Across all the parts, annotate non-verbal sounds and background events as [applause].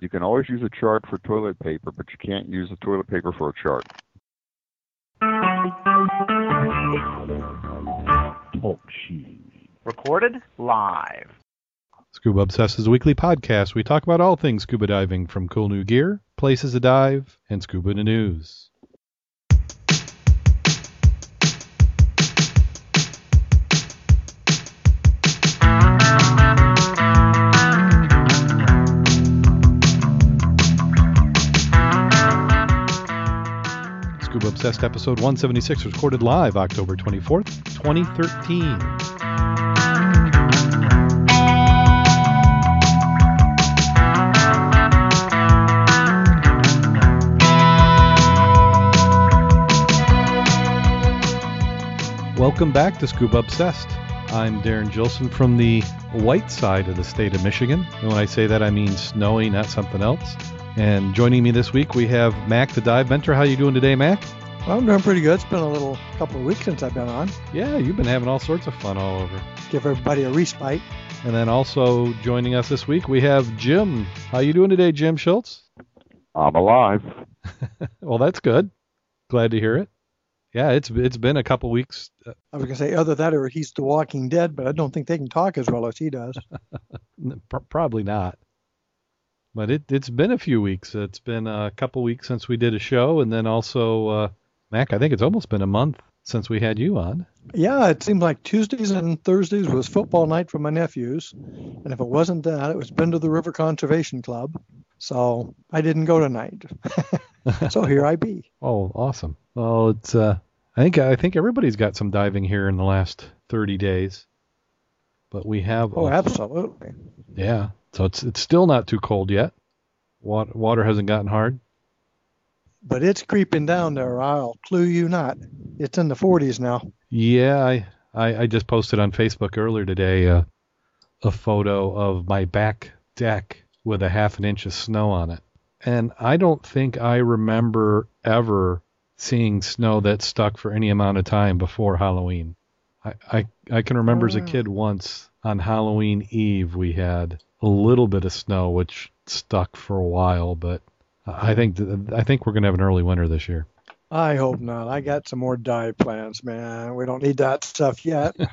You can always use a chart for toilet paper, but you can't use the toilet paper for a chart. Talk shoes. Recorded live. Scuba Obsessed is a weekly podcast. We talk about all things scuba diving, from cool new gear, places to dive, and scuba news. Obsessed episode 176 was recorded live October 24th, 2013. Welcome back to Scuba Obsessed. I'm Darrin Gilson from the white side of the state of Michigan. And when I say that, I mean snowy, not something else. And joining me this week, we have Mack, the dive mentor. How you doing today, Mack? Well, I'm doing pretty good. It's been a little couple of weeks since I've been on. Yeah, you've been having all sorts of fun all over. Give everybody a respite. And then also joining us this week, we have Jim. How you doing today, Jim Schultz? I'm alive. [laughs] well, that's good. Glad to hear it. Yeah, it's it's been a couple weeks. Uh, I was gonna say other that or he's The Walking Dead, but I don't think they can talk as well as he does. [laughs] Probably not. But it it's been a few weeks. It's been a couple weeks since we did a show, and then also uh, Mack. I think it's almost been a month since we had you on. Yeah, it seemed like Tuesdays and Thursdays was football night for my nephews, and if it wasn't that, it was been to the River Conservation Club. So I didn't go tonight. [laughs] so here I be. [laughs] Oh, awesome. Well, it's uh, I think I think everybody's got some diving here in the last 30 days. But we have Oh, absolutely. Yeah. So it's it's still not too cold yet. Water, water hasn't gotten hard. But it's creeping down there. I'll clue you not. It's in the 40s now. Yeah, I I, I just posted on Facebook earlier today uh, a photo of my back deck with a half an inch of snow on it. And I don't think I remember ever seeing snow that stuck for any amount of time before Halloween. I, I, I can remember as a kid once on Halloween Eve we had a little bit of snow which stuck for a while, but I think th- I think we're gonna have an early winter this year. I hope not. I got some more dive plans, man. We don't need that stuff yet. [laughs]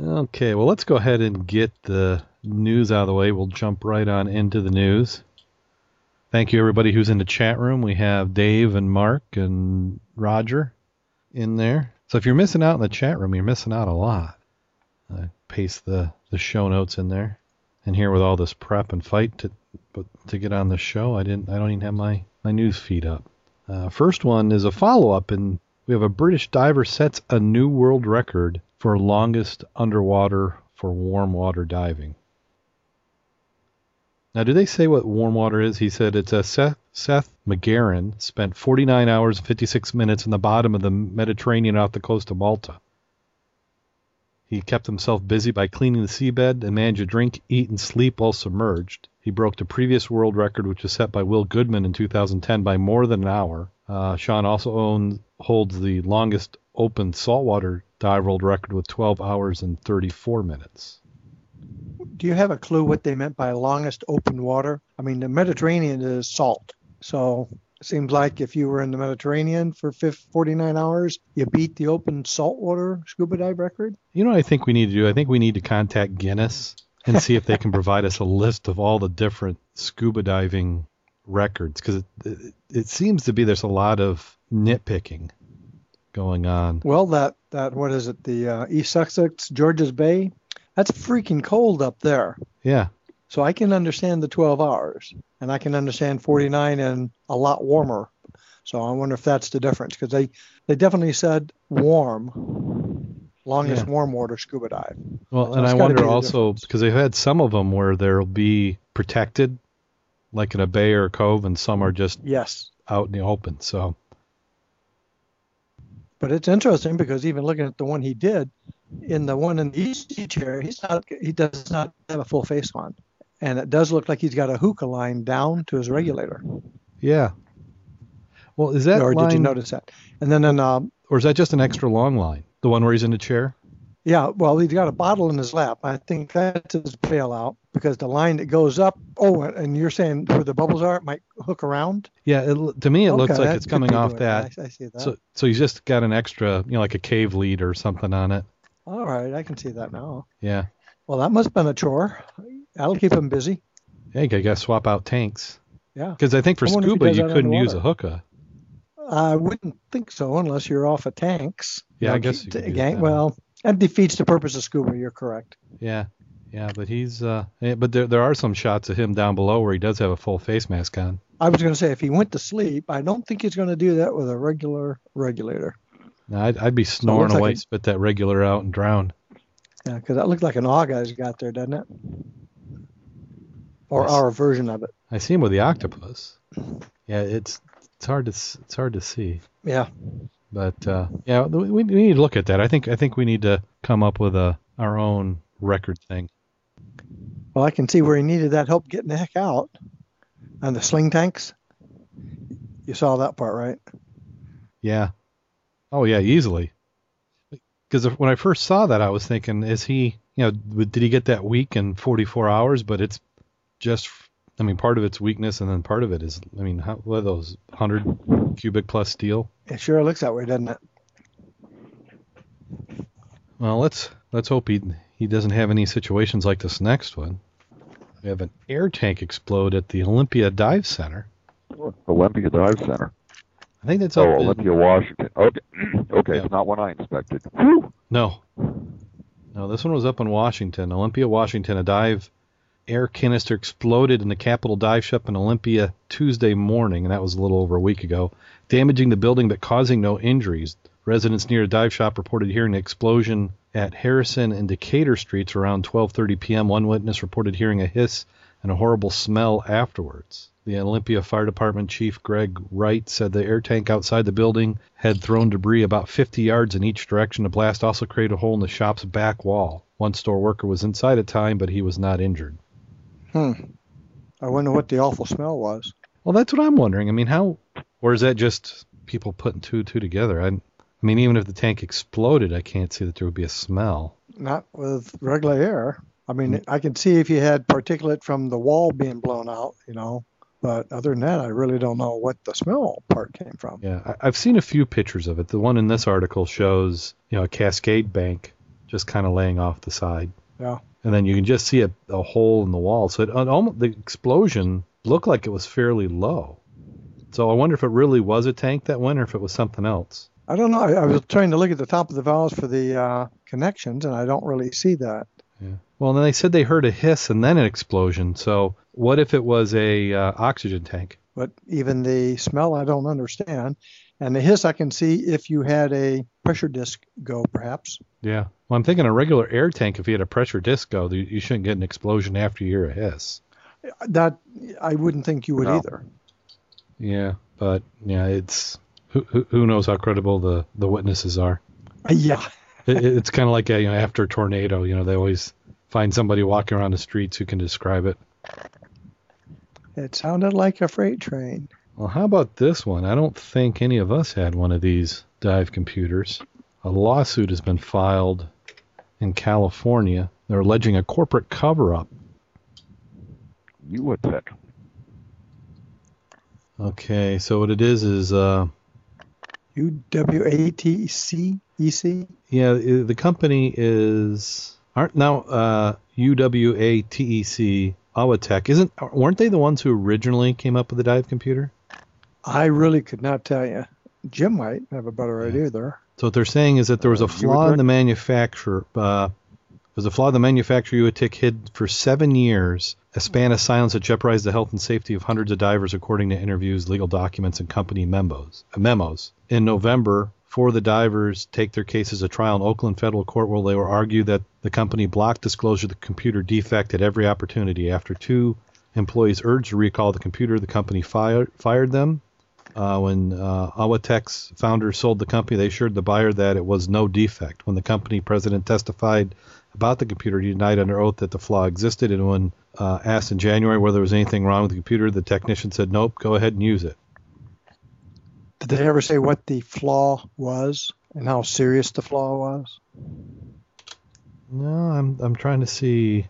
Okay, well let's go ahead and get the news out of the way. We'll jump right on into the news. Thank you everybody who's in the chat room. We have Dave and Mark and Roger in there. So if you're missing out in the chat room, you're missing out a lot. I paste the, the show notes in there. And here with all this prep and fight to but to get on the show, I didn't I don't even have my, my news feed up. Uh, first one is a follow up and we have a British diver sets a new world record for longest underwater for warm water diving. Now, do they say what warm water is? He said it's a Seth, Seth McGarren spent 49 hours and 56 minutes in the bottom of the Mediterranean off the coast of Malta. He kept himself busy by cleaning the seabed and managed to drink, eat, and sleep while submerged. He broke the previous world record, which was set by Will Goodman in 2010 by more than an hour. Uh, Sean also owns, holds the longest open saltwater dive world record with 12 hours and 34 minutes. Do you have a clue what they meant by longest open water? I mean, the Mediterranean is salt. So it seems like if you were in the Mediterranean for 49 hours, you beat the open saltwater scuba dive record. You know what I think we need to do? I think we need to contact Guinness and see if they can provide us a list of all the different scuba diving records because it, it, it seems to be there's a lot of nitpicking going on. Well, that that what is it? The uh, East Sussex, Georges Bay. That's freaking cold up there. Yeah. So I can understand the 12 hours, and I can understand 49 and a lot warmer. So I wonder if that's the difference because they they definitely said warm, longest Yeah. warm water scuba dive. Well, So and I wonder also because they've had some of them where they'll be protected, like in a bay or a cove, and some are just Yes. out in the open. So But it's interesting because even looking at the one he did, in the one in the easy chair, he's not he does not have a full face on, and it does look like he's got a hookah line down to his regulator. yeah. Well, is that or line, did you notice that? And then in um, or is that just an extra long line? The one where he's in the chair? yeah, well he's got a bottle in his lap. I think that's his bailout. because the line that goes up. Oh, and you're saying where the bubbles are, it might hook around. Yeah, it, to me it looks Okay, like it's coming off that. I, I see that. So so he's just got an extra, you know, like a cave lead or something on it. All right, I can see that now. Yeah. Well, that must have been a chore. That'll keep him busy. Yeah, you got to swap out tanks. Yeah. Because I think for I wonder if he scuba you couldn't use a hookah. I wouldn't think so unless you're off of tanks. Yeah, I guess you could t- gang-. Well, that defeats the purpose of scuba. You're correct. Yeah. Yeah, but he's uh eh, but there there are some shots of him down below where he does have a full face mask on. I was going to say if he went to sleep, I don't think he's going to do that with a regular regulator. Now, I'd, I'd be snoring like away, a- spit that regular out and drown. Yeah, because that looked like an AUG he's got there, doesn't it? Or Yes. our version of it. I see him with the octopus. Yeah, it's it's hard to it's hard to see. Yeah. But uh, yeah, we, we need to look at that. I think I think we need to come up with a our own record thing. Well, I can see where he needed that help getting the heck out. And the sling tanks. You saw that part, right? Yeah. Oh yeah, easily. Because when I first saw that, I was thinking, is he, you know, did he get that week in 44 hours? But it's just, I mean, part of it's weakness, and then part of it is, I mean, how, what are those 100 cubic plus steel? It sure looks that way, doesn't it? Well, let's let's hope he he doesn't have any situations like this next one. We have an air tank explode at the Olympia Dive Center. Olympia Dive Center. I think that's Oh, up in- Olympia, Washington. Okay, [clears throat] okay, Yeah. it's not one I inspected. No. No, this one was up in Washington. Olympia, Washington. A dive air canister exploded in the Capitol dive shop in Olympia Tuesday morning, and that was a little over a week ago, damaging the building but causing no injuries. Residents near the dive shop reported hearing an explosion at Harrison and Decatur streets around 12:30 p.m. One witness reported hearing a hiss and a horrible smell afterwards. The Olympia Fire Department Chief Greg Wright said the air tank outside the building had thrown debris about 50 yards in each direction. The blast also created a hole in the shop's back wall. One store worker was inside at time, but he was not injured. Hmm. I wonder what the awful smell was. Well, that's what I'm wondering. I mean, how, or is that just people putting two and two together? I, I mean, even if the tank exploded, I can't see that there would be a smell. Not with regular air. I mean, I can see if you had particulate from the wall being blown out, you know. But other than that, I really don't know what the smell part came from. Yeah, I've seen a few pictures of it. The one in this article shows, you know, a cascade bank just kind of laying off the side. Yeah. And then you can just see a, a hole in the wall. So it, it almost, the explosion looked like it was fairly low. So I wonder if it really was a tank that went or if it was something else. I don't know. I, I was trying to look at the top of the valves for the uh, connections, and I don't really see that. Yeah. Well, then they said they heard a hiss and then an explosion. So what if it was a uh, oxygen tank? But even the smell, I don't understand. And the hiss, I can see if you had a pressure disc go, perhaps. Yeah. Well, I'm thinking a regular air tank. If you had a pressure disc go, you you shouldn't get an explosion after you hear a hiss. That I wouldn't think you would No. either. Yeah, but yeah, it's who who, who knows how credible the the witnesses are. Uh, yeah. [laughs] It, it's kind of like a, you know after a tornado, you know they always find somebody walking around the streets who can describe it. It sounded like a freight train. Well, how about this one? I don't think any of us had one of these dive computers. A lawsuit has been filed in California. They're alleging a corporate cover-up. You would think. Okay, so what it is is uh, U W A T C E C. Yeah, the company is aren't now uh, UWATEC Awatech. Isn't weren't they the ones who originally came up with the dive computer? I really could not tell you. Jim might have a better idea there. So what they're saying is that there was a Uh, flaw in the manufacturer. Uh, there was a flaw in the manufacturer Uwatec hid for seven years, a span of silence that jeopardized the health and safety of hundreds of divers, according to interviews, legal documents, and company memos. uh, Memos. In November, four of the divers take their cases to trial in Oakland federal court, where they will argue that the company blocked disclosure of the computer defect at every opportunity. After two employees urged to recall the computer, the company fired fired them. Uh, when uh, Uwatec's founder sold the company, they assured the buyer that it was no defect. When the company president testified about the computer, he denied under oath that the flaw existed. And when uh, asked in January whether there was anything wrong with the computer, the technician said, "Nope, go ahead and use it." Did they ever say what the flaw was and how serious the flaw was? No, I'm I'm trying to see.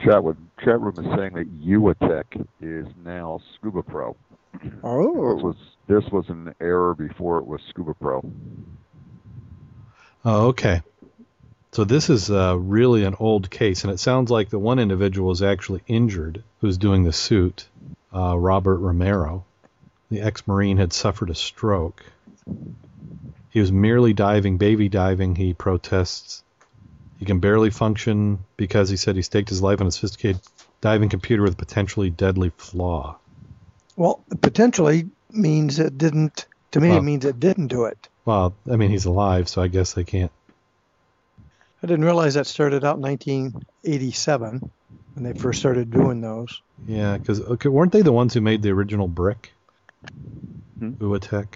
Chat with chat room is saying that Uwatec is now Scuba Pro. It Oh, was this was an error before it was Scuba Pro. Oh, okay. So this is uh, really an old case, and it sounds like the one individual is actually injured who's doing the suit, uh, Robert Romero. The ex-marine had suffered a stroke. He was merely diving, baby diving. He protests. He can barely function because he said he staked his life on a sophisticated diving computer with a potentially deadly flaw. well, potentially means it didn't. To me, Well- it means it didn't do it. Well, I mean, he's alive, so I guess they can't. I didn't realize that started out in 1987 when they first started doing those. Yeah, because okay, weren't they the ones who made the original brick? Hmm. Uwatec.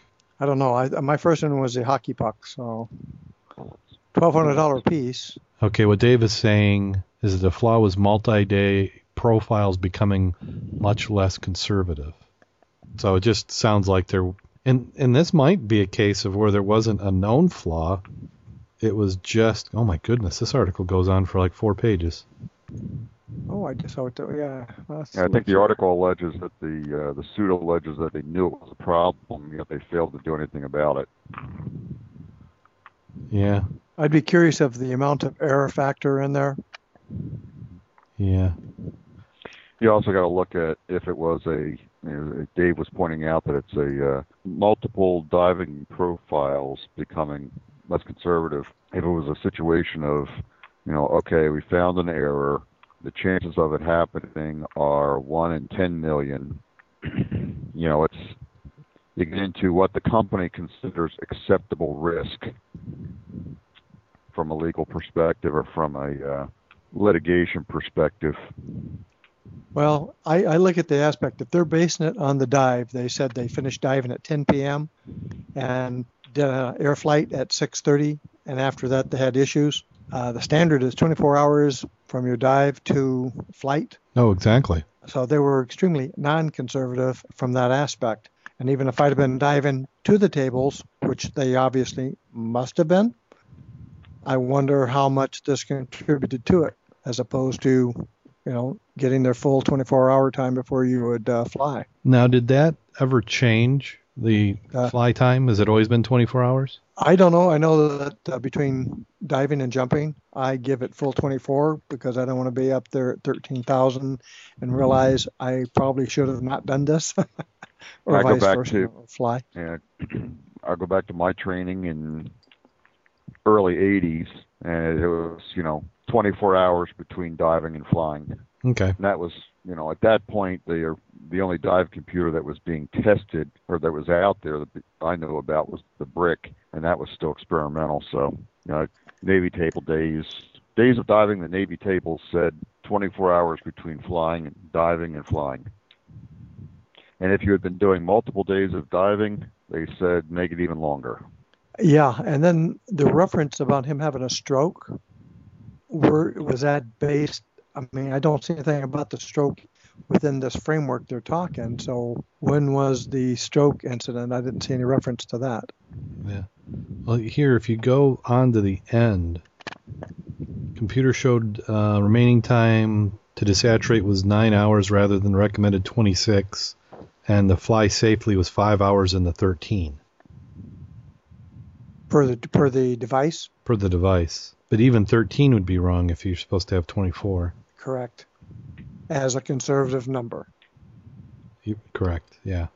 I don't know. I, my first one was a hockey puck, so twelve hundred dollar piece. Okay, what Dave is saying is that the flaw was multi-day profiles becoming much less conservative. So it just sounds like there, and and this might be a case of where there wasn't a known flaw. It was just, oh my goodness, this article goes on for like four pages. Oh, I just saw it. too. Yeah, Yeah, I think the article alleges that the uh, the suit alleges that they knew it was a problem, yet they failed to do anything about it. Yeah, I'd be curious of the amount of error factor in there. yeah, You also got to look at if it was a. Know, Dave was pointing out that it's a uh, multiple diving profiles becoming less conservative. If it was a situation of, you know, okay, we found an error, the chances of it happening are one in ten million. [clears throat] you know, it's you get into what the company considers acceptable risk from a legal perspective or from a uh, litigation perspective. Well, I, I look at the aspect if they're basing it on the dive. They said they finished diving at 10 p.m. and did an air flight at 6:30, and after that they had issues. Uh, the standard is 24 hours from your dive to flight. no, exactly. So they were extremely non-conservative from that aspect. And even if I'd have been diving to the tables, which they obviously must have been, I wonder how much this contributed to it, as opposed to, you know, getting their full 24-hour time before you would uh, fly. Now, did that ever change the Uh, fly time? Has it always been 24 hours? I don't know. I know that uh, between diving and jumping, I give it full 24 because I don't want to be up there at 13,000 and realize I probably should have not done this. [laughs] or I go vice back versa, to- or fly. And [clears throat] I'll go back to my training in early 80s, and it was, you know, 24 hours between diving and flying. Okay. And that was, you know, at that point, the the only dive computer that was being tested or that was out there that I knew about was the Brick, and that was still experimental. So, you know, Navy table days, days of diving, the Navy table said 24 hours between flying and diving and flying. And if you had been doing multiple days of diving, they said make it even longer. Yeah, and then the reference about him having a stroke, were was that based? I mean, I don't see anything about the stroke within this framework they're talking. So when was the stroke incident? I didn't see any reference to that. Yeah. Well, here, if you go on to the end, computer showed uh, remaining time to desaturate was nine hours rather than recommended 26, and the fly safely was five hours in the 13 Per the per the device, per the device. But even 13 would be wrong if you're supposed to have 24. correct, as a conservative number. You, correct, yeah.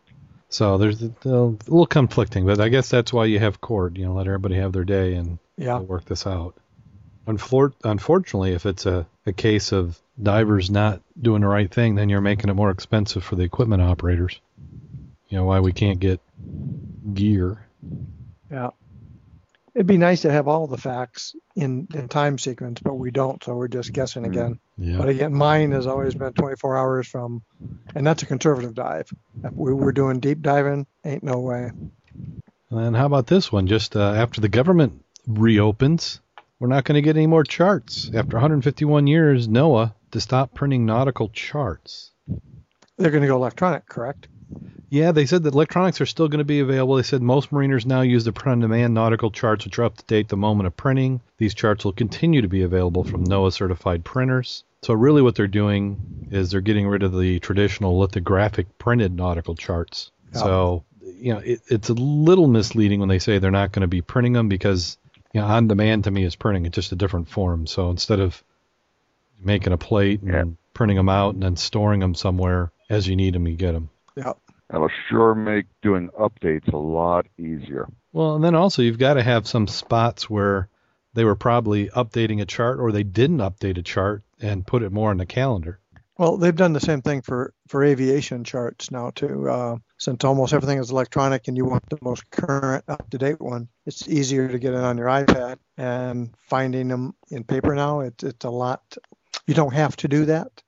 So there's a, a little conflicting, but I guess that's why you have court. You know, let everybody have their day and Yeah, work this out. Unfor- unfortunately, if it's a, a case of divers not doing the right thing, then you're making it more expensive for the equipment operators. You know, why we can't get gear. yeah. It'd be nice to have all the facts in, in time sequence, but we don't, so we're just guessing Hmm. again. Yeah. But again, mine has always been 24 hours from, and that's a conservative dive. We were doing deep diving, ain't no way. And how about this one? Just uh, after the government reopens, we're not going to get any more charts. After 151 years, NOAA to stop printing nautical charts. They're going to go electronic, correct? Yeah, they said that electronics are still going to be available. They said most mariners now use the print-on-demand nautical charts, which are up to date the moment of printing. These charts will continue to be available from NOAA certified printers. So really, what they're doing is they're getting rid of the traditional lithographic printed nautical charts. Yeah. So you know, it, it's a little misleading when they say they're not going to be printing them because you know, on demand to me is printing. It's just a different form. So instead of making a plate and Yeah. printing them out and then storing them somewhere as you need them, you get them. Yeah. That'll sure make doing updates a lot easier. Well, and then also you've got to have some spots where they were probably updating a chart or they didn't update a chart and put it more on the calendar. Well, they've done the same thing for, for aviation charts now too. Uh, since almost everything is electronic and you want the most current, up to date one, it's easier to get it on your iPad. And finding them in paper now, it's it's a lot. You don't have to do that.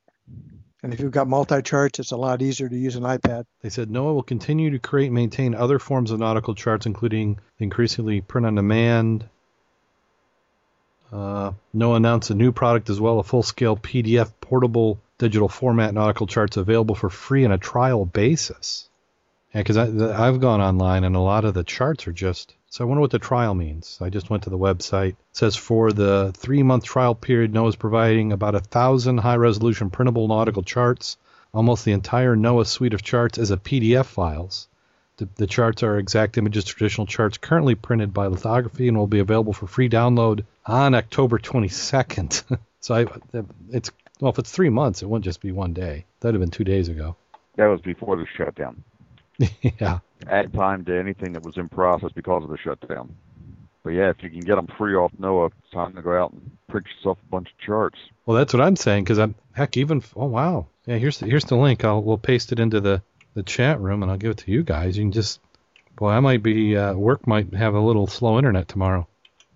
And if you've got multi charts, it's a lot easier to use an iPad. They said NOAA will continue to create and maintain other forms of nautical charts, including increasingly print on demand. Uh, NOAA announced a new product as well, a full scale PDF portable digital format nautical charts available for free on a trial basis. Yeah, because I've gone online and a lot of the charts are just. So I wonder what the trial means. I just went to the website. It says for the three month trial period, NOAA is providing about a thousand high resolution printable nautical charts almost the entire NOAA suite of charts as a PDF files. The, the charts are exact images, traditional charts currently printed by lithography and will be available for free download on October 22nd. [laughs] so I, it's well, if it's three months, it wouldn't just be one day. That'd have been two days ago. That was before the shutdown. [laughs] yeah. Add time to anything that was in process because of the shutdown. But yeah, if you can get them free off NOAA, it's time to go out and print yourself a bunch of charts. Well, that's what I'm saying because I'm heck even. Oh wow. Yeah. Here's the, here's the link. I'll we'll paste it into the the chat room and I'll give it to you guys. You can just. Boy, I might be uh, work might have a little slow internet tomorrow.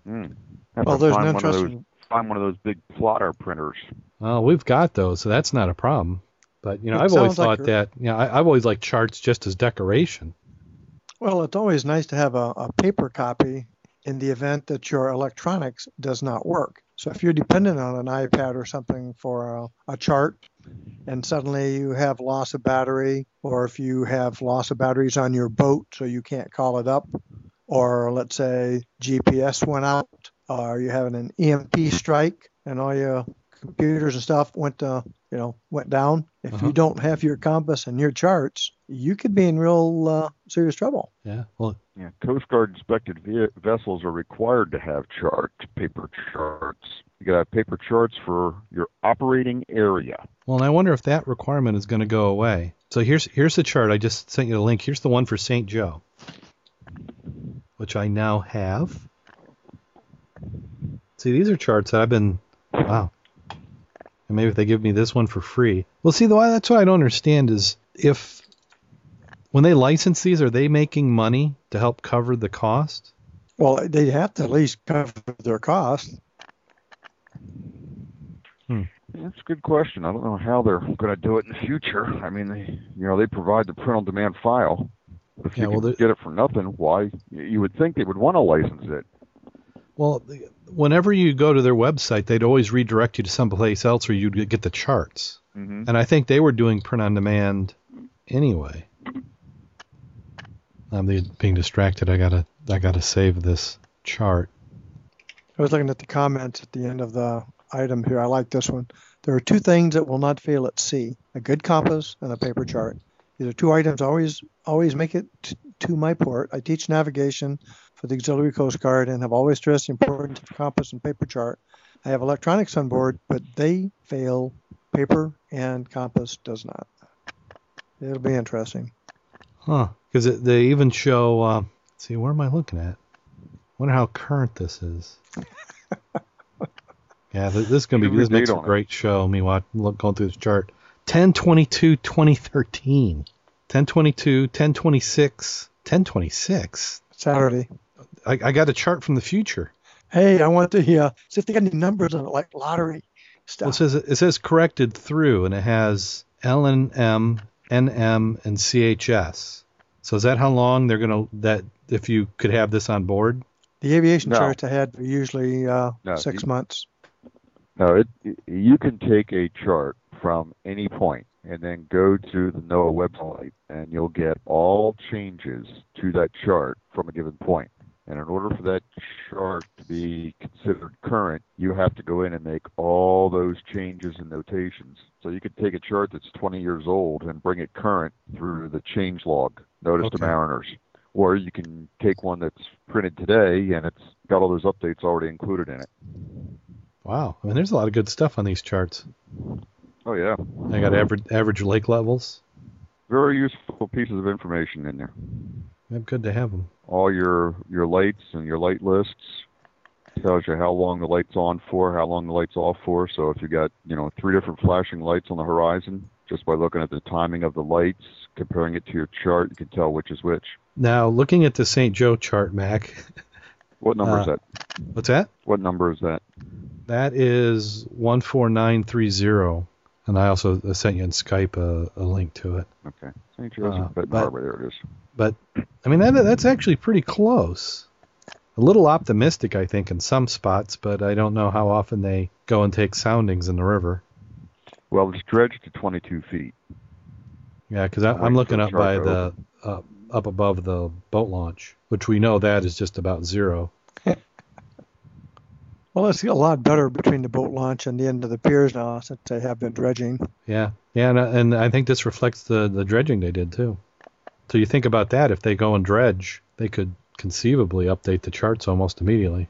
Mm. Well, to there's find an one of those find one of those big plotter printers. Well, we've got those, so that's not a problem. But you know, It I've always like thought that. You know, I, I've always liked charts just as decoration. Well, it's always nice to have a, a paper copy in the event that your electronics does not work. So if you're dependent on an iPad or something for a, a chart and suddenly you have loss of battery, or if you have loss of batteries on your boat so you can't call it up, or let's say GPS went out, or you're having an EMP strike and all your computers and stuff went to, you know, went down. If Uh-huh. you don't have your compass and your charts, you could be in real uh, serious trouble. Yeah. Well, Yeah, Coast Guard inspected ve- vessels are required to have charts, paper charts. You got to have paper charts for your operating area. well, and I wonder if that requirement is going to go away. So here's here's the chart. I just sent you the link. Here's the one for St. Joe, which I now have. See, these are charts that I've been. Wow. And maybe if they give me this one for free. Well, see, the why that's what I don't understand is if when they license these, are they making money to help cover the cost? Well, they have to at least cover their costs. Hmm. That's a good question. I don't know how they're going to do it in the future. I mean, they, you know, they provide the print-on-demand file. If Yeah, you well, can get it for nothing, why? You would think they would want to license it. Well, whenever you go to their website, they'd always redirect you to someplace else where you'd get the charts. Hmm And I think they were doing print on demand anyway. I'm being distracted. I gotta I gotta save this chart. I was looking at the comments at the end of the item here. I like this one. There are two things that will not fail at sea: a good compass and a paper chart. These are two items always always make it t- to my port. I teach navigation for the Auxiliary Coast Guard and have always stressed the importance of compass and paper chart. I have electronics on board, but they fail. Paper and compass does not. It'll be interesting. Huh? Because they even show. Uh, let's see, where am I looking at? Wonder how current this is. [laughs] yeah, th- this is gonna be. This makes a on it? great show. Me watch, look, going through this chart. 1022 2013. 1022, 1026, 1026. Saturday. I, I got a chart from the future. Hey, I want to uh, see if they got any numbers on it, like lottery Well, it says it says corrected through, and it has L and M, NM, and CHS. So is that how long they're gonna that if you could have this on board? The aviation No. charts I had were usually uh, No, six you- months. No, it, you can take a chart from any point and then go to the NOAA website and you'll get all changes to that chart from a given point. And in order for that chart to be considered current, you have to go in and make all those changes and notations. So you could take a chart that's 20 years old and bring it current through the change log, notice to mariners. Or you can take one that's printed today and it's got all those updates already included in it. Wow. I mean, there's a lot of good stuff on these charts. Oh yeah, I got average average lake levels. very useful pieces of information in there. Yeah, good to have them. All your your lights and your light lists tells you how long the light's on for, how long the light's off for. So if you got you know three different flashing lights on the horizon, just by looking at the timing of the lights, comparing it to your chart, you can tell which is which. Now, looking at the St. Joe chart, Mack, [laughs] What number is Uh, that? what's that? What number is that? That is 14930. And I also sent you in Skype a, a link to it. Okay, St. Joseph Uh, Benton but- Harbor. There it is. But, I mean, that, that's actually pretty close. A little optimistic, I think, in some spots, but I don't know how often they go and take soundings in the river. Well, it's dredged to 22 feet. Yeah, because I'll I'm looking up by chart the uh, up above the boat launch, which we know that is just about zero. [laughs] Well, it's a lot better between the boat launch and the end of the piers now since they have been dredging. Yeah, yeah, and, and I think this reflects the the dredging they did too. So you think about that, if they go and dredge, they could conceivably update the charts almost immediately.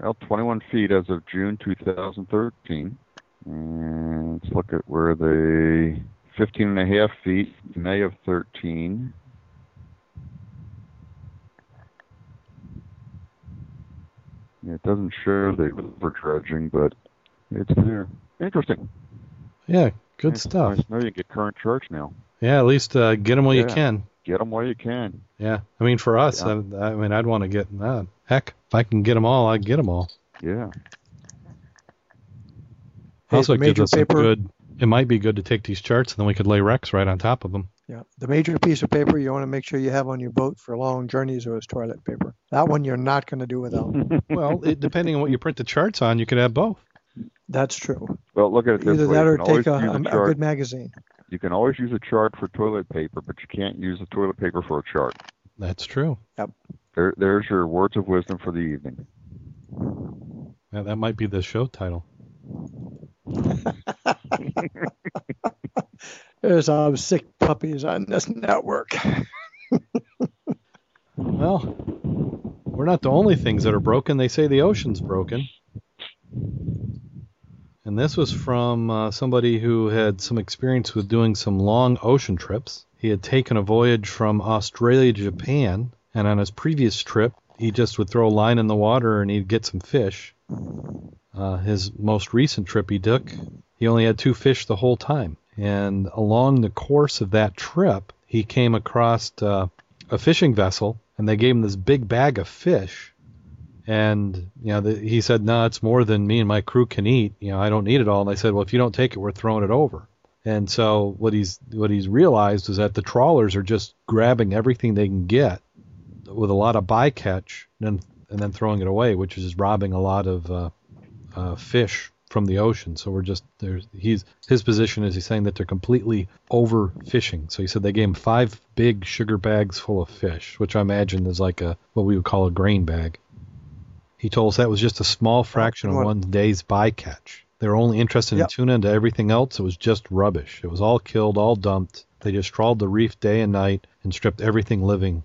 Well, 21 feet as of June 2013. And let's look at where the 15 and a half feet, May of 13. Yeah, it doesn't show the river dredging, but it's there. Interesting. Yeah, good It's stuff. Nice to know you get current charts now. Yeah, at least uh, get them while you can. Get them while you can. Yeah, I mean for us, Yeah. I, I mean I'd want to get that. Heck, if I can get them all, I'd get them all. Yeah. Hey, also, the it gives major us some paper- good. It might be good to take these charts, and then we could lay wrecks right on top of them. Yeah, the major piece of paper you want to make sure you have on your boat for long journeys is toilet paper. That one you're not going to do without. [laughs] Well, it, depending on what you print the charts on, you could have both. That's true. Well, look at it this Either way. that or take a, a, a good magazine. You can always use a chart for toilet paper, but you can't use the toilet paper for a chart. That's true. There, there's your words of wisdom for the evening. Yeah, that might be the show title. [laughs] There's some sick puppies on this network. [laughs] Well, we're not the only things that are broken. They say the ocean's broken. And this was from uh, somebody who had some experience with doing some long ocean trips. He had taken a voyage from Australia to Japan, and on his previous trip, he just would throw a line in the water and he'd get some fish. Uh, his most recent trip he took, he only had two fish the whole time. And along the course of that trip, he came across uh, a fishing vessel, and they gave him this big bag of fish. And you know, the, he said, "No, it's more than me and my crew can eat. You know, I don't need it all." And they said, "Well, if you don't take it, we're throwing it over." And so what he's what he's realized is that the trawlers are just grabbing everything they can get with a lot of bycatch, and then and then throwing it away, which is robbing a lot of uh, uh, fish from the ocean. So we're just there's he's his position is he's saying that they're completely overfishing. So he said they gave him five big sugar bags full of fish, which I imagine is like a what we would call a grain bag. He told us that was just a small fraction of one day's bycatch. They were only interested in Yep. tuna and everything else. It was just rubbish. It was all killed, all dumped. They just trawled the reef day and night and stripped everything living.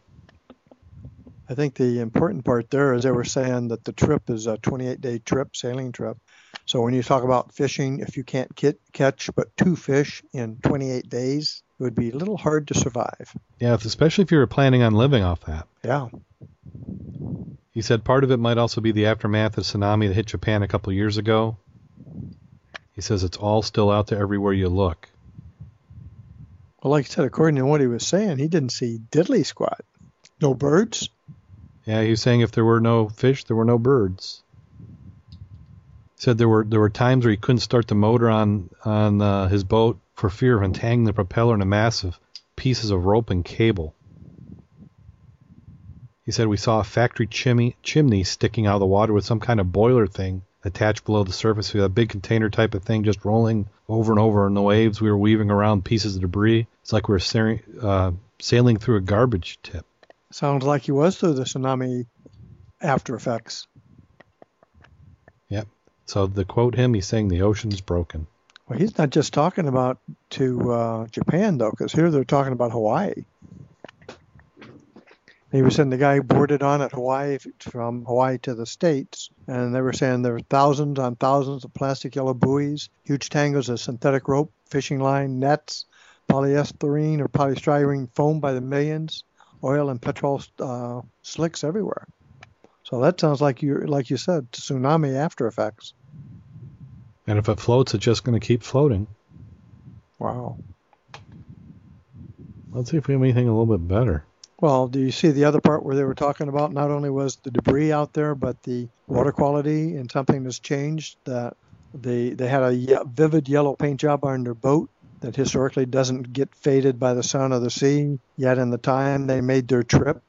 I think the important part there is they were saying that the trip is a 28 day trip, sailing trip. So when you talk about fishing, if you can't ki- catch but two fish in 28 days, it would be a little hard to survive. Yeah, especially if you were planning on living off that. Yeah. He said part of it might also be the aftermath of tsunami that hit Japan a couple years ago. He says it's all still out there everywhere you look. Well, like I said, according to what he was saying, he didn't see diddly squat. No birds. Yeah, he was saying if there were no fish, there were no birds. He said there were there were times where he couldn't start the motor on on uh, his boat for fear of entangling the propeller in a mass of pieces of rope and cable. He said we saw a factory chimney chimney sticking out of the water with some kind of boiler thing attached below the surface. We had a big container type of thing just rolling over and over in the waves. We were weaving around pieces of debris. It's like we were sailing, uh, sailing through a garbage tip. Sounds like he was through the tsunami after effects. Yep. So the quote him, he's saying the ocean's broken. Well, he's not just talking about to uh, Japan though, because here they're talking about Hawaii. He was saying the guy boarded on at Hawaii from Hawaii to the States, and they were saying there were thousands on thousands of plastic yellow buoys, huge tangles of synthetic rope, fishing line, nets, polyester or polystyrene foam by the millions, oil and petrol uh, slicks everywhere. So that sounds like you like you said, tsunami after effects. And if it floats, it's just going to keep floating. Wow. Let's see if we have anything a little bit better. Well, do you see the other part where they were talking about not only was the debris out there, but the water quality and something has changed that they they had a vivid yellow paint job on their boat that historically doesn't get faded by the sun or the sea. Yet in the time they made their trip,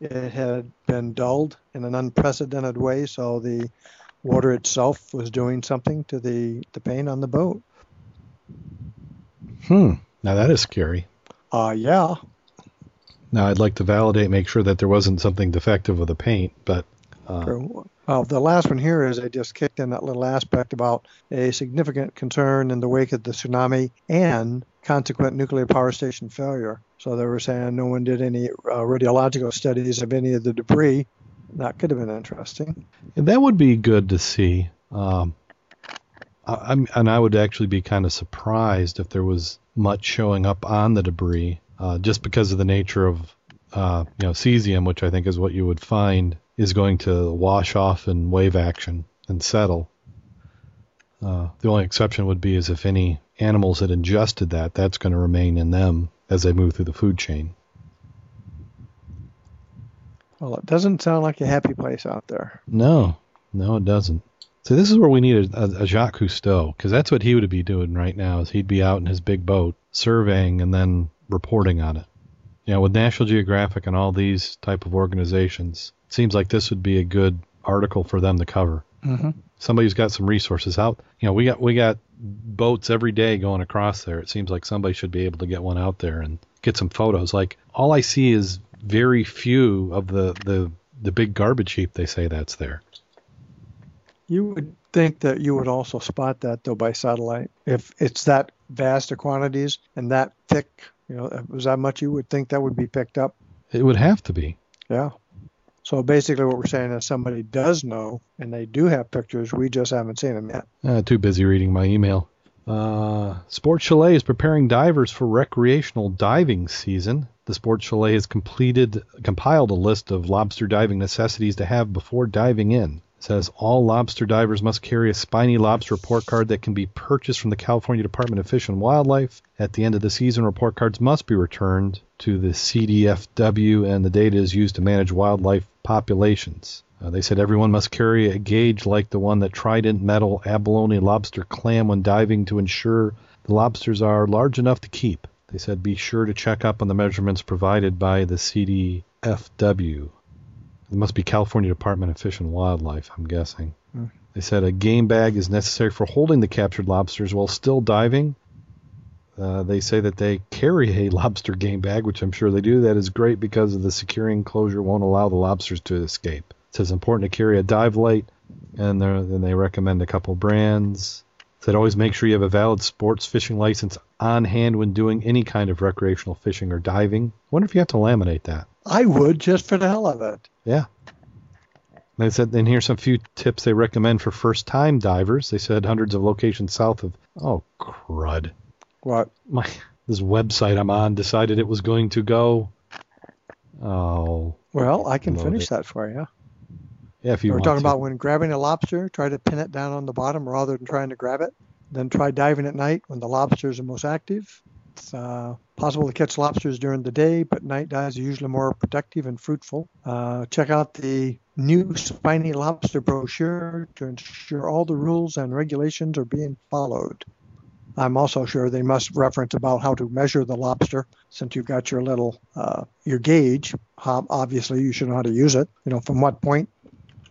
it had been dulled in an unprecedented way. So the water itself was doing something to the the paint on the boat. Hmm. Now that is scary. Uh yeah. Now I'd like to validate, make sure that there wasn't something defective with the paint, but. Uh. Well, the last one here is I just kicked in that little aspect about a significant concern in the wake of the tsunami and consequent nuclear power station failure. So they were saying no one did any uh, radiological studies of any of the debris. That could have been interesting. And That would be good to see. Um, I, and I would actually be kind of surprised if there was much showing up on the debris uh, just because of the nature of uh, you know cesium, which I think is what you would find is going to wash off in wave action and settle. Uh, the only exception would be is if any animals had ingested that, that's going to remain in them as they move through the food chain. Well, it doesn't sound like a happy place out there. No, no, it doesn't. So this is where we need a, a, a Jacques Cousteau, because that's what he would be doing right now. Is he'd be out in his big boat surveying and then reporting on it. You know, with National Geographic and all these type of organizations, it seems like this would be a good article for them to cover. Mm-hmm. Somebody's got some resources out. You know, we got we got boats every day going across there. It seems like somebody should be able to get one out there and get some photos. Like all I see is very few of the the the big garbage heap they say that's there. You would think that you would also spot that though by satellite if it's that vast of quantities and that thick you know, was that much you would think that would be picked up? It would have to be. Yeah. So basically, what we're saying is somebody does know, and they do have pictures. We just haven't seen them yet. Uh, too busy reading my email. Uh, Sport Chalet is preparing divers for recreational diving season. The Sport Chalet has completed compiled a list of lobster diving necessities to have before diving in says all lobster divers must carry a spiny lobster report card that can be purchased from the California Department of Fish and Wildlife. At the end of the season, report cards must be returned to the CDFW, and the data is used to manage wildlife populations. Uh, they said everyone must carry a gauge like the one that Trident metal abalone lobster clam when diving to ensure the lobsters are large enough to keep. They said be sure to check up on the measurements provided by the CDFW. It must be California Department of Fish and Wildlife, I'm guessing. Mm. They said a game bag is necessary for holding the captured lobsters while still diving. Uh, they say that they carry a [laughs] lobster game bag, which I'm sure they do. That is great because of the securing enclosure won't allow the lobsters to escape. It says important to carry a dive light, and then they recommend a couple brands. It said always make sure you have a valid sports fishing license on hand when doing any kind of recreational fishing or diving. I wonder if you have to laminate that. I would just for the hell of it. Yeah. They said, and here's some few tips they recommend for first time divers. They said hundreds of locations south of. Oh, crud. What? My This website I'm on decided it was going to go. Oh. Well, I can finish it. that for you. Yeah, if you We're talking to. about when grabbing a lobster, try to pin it down on the bottom rather than trying to grab it. Then try diving at night when the lobsters are most active. It's uh, possible to catch lobsters during the day, but night dives are usually more productive and fruitful. Uh, check out the new spiny lobster brochure to ensure all the rules and regulations are being followed. I'm also sure they must reference about how to measure the lobster since you've got your little uh, your gauge. Obviously, you should know how to use it. You know from what point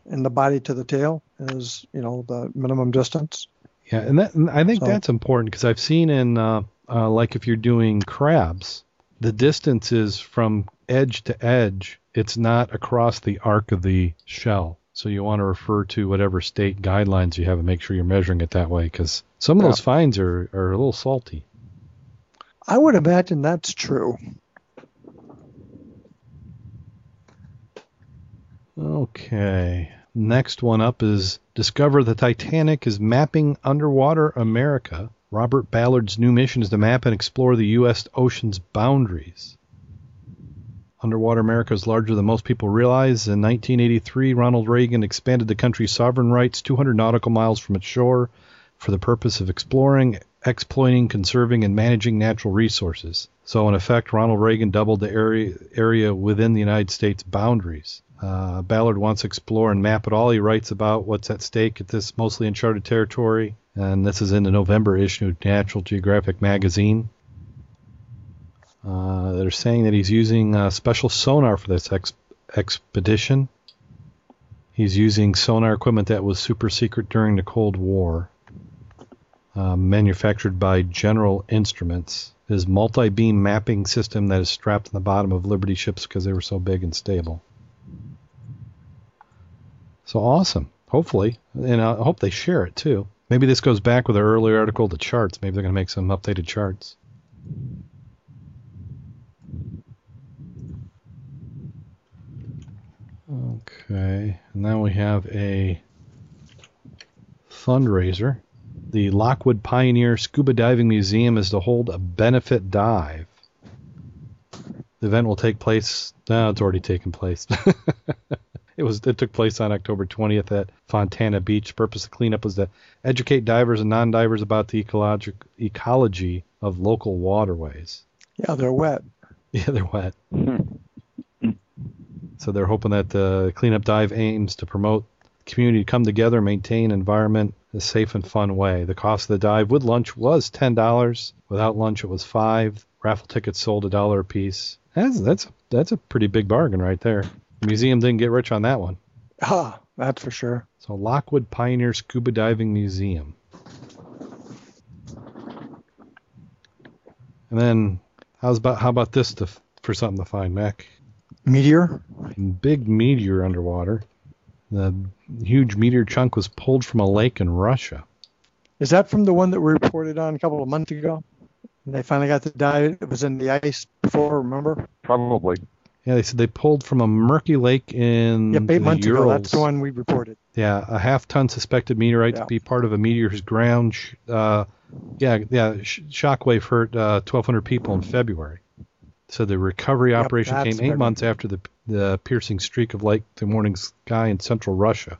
in the body to the tail, is you know the minimum distance. Yeah, and that and I think So- that's important because I've seen in uh, uh, like if you're doing crabs, the distance is from edge to edge. It's not across the arc of the shell. So you want to refer to whatever state guidelines you have and make sure you're measuring it that way because some of Yeah. those fines are, are a little salty. I would imagine that's true. Okay. Next one up is Discover the Titanic is mapping underwater America. Robert Ballard's new mission is to map and explore the U.S. ocean's boundaries. Underwater America is larger than most people realize. In 1983, Ronald Reagan expanded the country's sovereign rights 200 nautical miles from its shore for the purpose of exploring, exploiting, conserving, and managing natural resources. So, in effect, Ronald Reagan doubled the area, area within the United States boundaries. Uh, Ballard wants to explore and map it all. He writes about what's at stake at this mostly uncharted territory, and this is in the November issue of National Geographic magazine. Uh, they're saying that he's using uh, special sonar for this ex- expedition. He's using sonar equipment that was super secret during the Cold War, uh, manufactured by General Instruments. His multi-beam mapping system that is strapped on the bottom of Liberty ships because they were so big and stable. So awesome. Hopefully, and I hope they share it too. Maybe this goes back with our earlier article, the charts. Maybe they're going to make some updated charts. Okay, and now we have a fundraiser. The Lockwood Pioneer Scuba Diving Museum is to hold a benefit dive. The event will take place. No, it's already taken place. [laughs] it was. It took place on October 20th at Fontana Beach. The purpose of cleanup was to educate divers and non-divers about the ecologic ecology of local waterways. Yeah, they're wet. [laughs] Yeah, they're wet. Hmm. So they're hoping that the cleanup dive aims to promote community to come together, maintain environment in a safe and fun way. The cost of the dive with lunch was ten dollars. Without lunch, it was five. Raffle tickets sold a dollar a piece. That's that's that's a pretty big bargain right there. The museum didn't get rich on that one. Ah, that's for sure. So Lockwood Pioneer Scuba Diving Museum. And then how's about how about this to, for something to find, Mack? Meteor. big meteor underwater. The huge meteor chunk was pulled from a lake in Russia. Is that from the one that we reported on a couple of months ago? And they finally got the dive. It was in the ice before, remember? Probably. Yeah, they said they pulled from a murky lake in Yep, eight the months Urals. ago. That's the one we reported. Yeah, a half-ton suspected meteorite Yeah. to be part of a meteor's ground, sh- uh, yeah, yeah, sh- shockwave hurt uh, 1,200 people in February. So the recovery Yep, operation came eight months after the the piercing streak of light the morning sky in central Russia.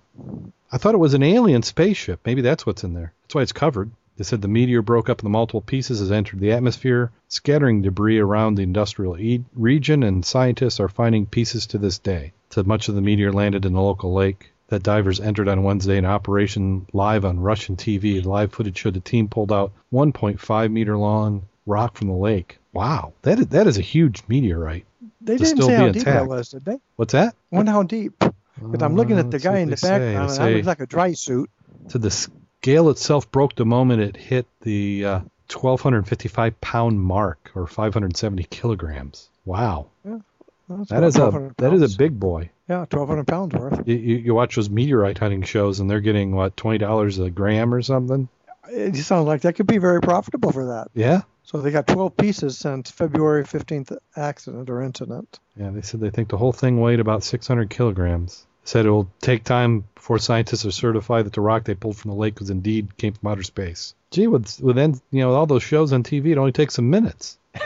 I thought it was an alien spaceship. Maybe that's what's in there. That's why it's covered. They said the meteor broke up into multiple pieces as it entered the atmosphere, scattering debris around the industrial e- region, and scientists are finding pieces to this day. Said much of the meteor landed in the local lake that divers entered on Wednesday in operation live on Russian TV. Live footage showed the team pulled out 1.5 meter long rock from the lake. Wow, that is, that is a huge meteorite. They To didn't say how deep that was, did they? What's that? Wonder how deep. But I'm looking at uh, the guy in the background, and say- looks like a dry suit. So the scale itself broke the moment it hit the uh, 1,255 pound mark, or 570 kilograms. Wow, That's that is a 1,200 that is a big boy. Yeah, 1,200 pounds worth. You, you, you watch those meteorite hunting shows, and they're getting what twenty dollars a gram or something. It just sounds like that could be very profitable for that. Yeah, So they got 12 pieces since February 15th accident or incident. yeah. They said they think the whole thing weighed about 600 kilograms. Said it will take time before scientists are certified that the rock they pulled from the lake was indeed came from outer space. Gee, with with then you know all those shows on TV, it only takes some minutes. [laughs]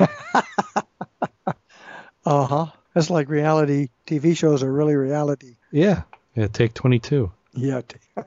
Uh huh. That's like reality TV shows are really reality. Yeah, yeah. Take 22. Yeah. t- [laughs]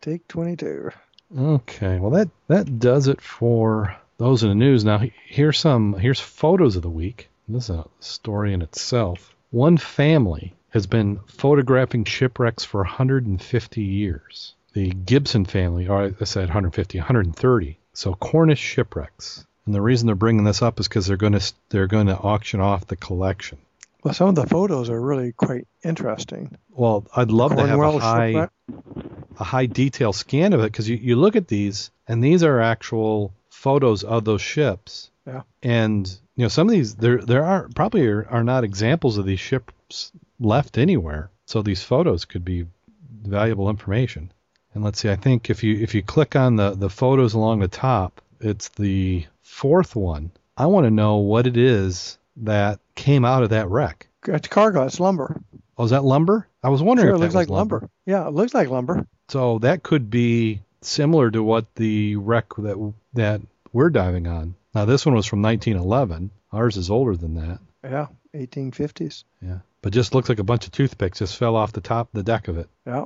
Take 22. Okay, well that that does it for those in the news. Now he- here's some here's photos of the week. This is a story in itself. One family has been photographing shipwrecks for 150 years. The Gibson family, or I said 150, 130. So Cornish shipwrecks. And the reason they're bringing this up is because they're going to they're going to auction off the collection. Well, some of the photos are really quite interesting. Well, I'd love to have a high. shipwreck. a high detail scan of it because you, you look at these and these are actual photos of those ships. Yeah. And you know some of these there there are probably are, are not examples of these ships left anywhere. So these photos could be valuable information. And let's see, I think if you if you click on the the photos along the top, it's the fourth one. I want to know what it is that came out of that wreck. It's cargo. It's lumber. Oh, is that lumber? I was wondering Sure, if it looks like lumber. Yeah, it looks like lumber. So that could be similar to what the wreck that that we're diving on. Now this one was from 1911. Ours is older than that. Yeah, 1850s. Yeah, but just looks like a bunch of toothpicks just fell off the top of the deck of it. Yeah.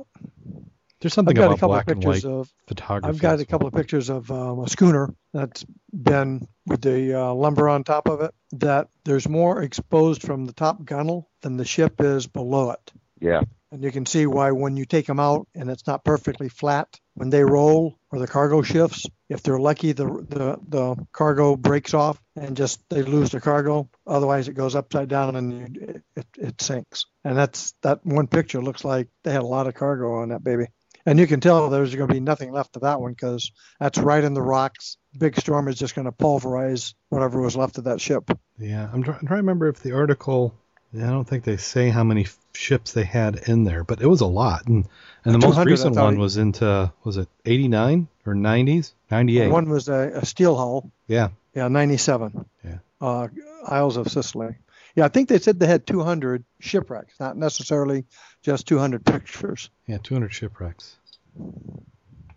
There's something I've got a about couple black of and white pictures of. photography. I've got a couple of pictures of um, a schooner that's been with the uh, lumber on top of it. That there's more exposed from the top gunnel than the ship is below it. Yeah. And you can see why when you take them out and it's not perfectly flat, when they roll or the cargo shifts, if they're lucky, the the, the cargo breaks off and just they lose the cargo. Otherwise, it goes upside down and you, it, it, it sinks. And that's that one picture looks like they had a lot of cargo on that baby. And you can tell there's going to be nothing left of that one because that's right in the rocks. Big storm is just going to pulverize whatever was left of that ship. Yeah, I'm, try- I'm trying to remember if the article. I don't think they say how many ships they had in there, but it was a lot. And and the most recent one was into was it 89 or 90s? 98. One was a, a steel hull. Yeah. Yeah, 97. Yeah. Uh, Isles of Scilly. Yeah, I think they said they had 200 shipwrecks, not necessarily just 200 pictures. Yeah, 200 shipwrecks.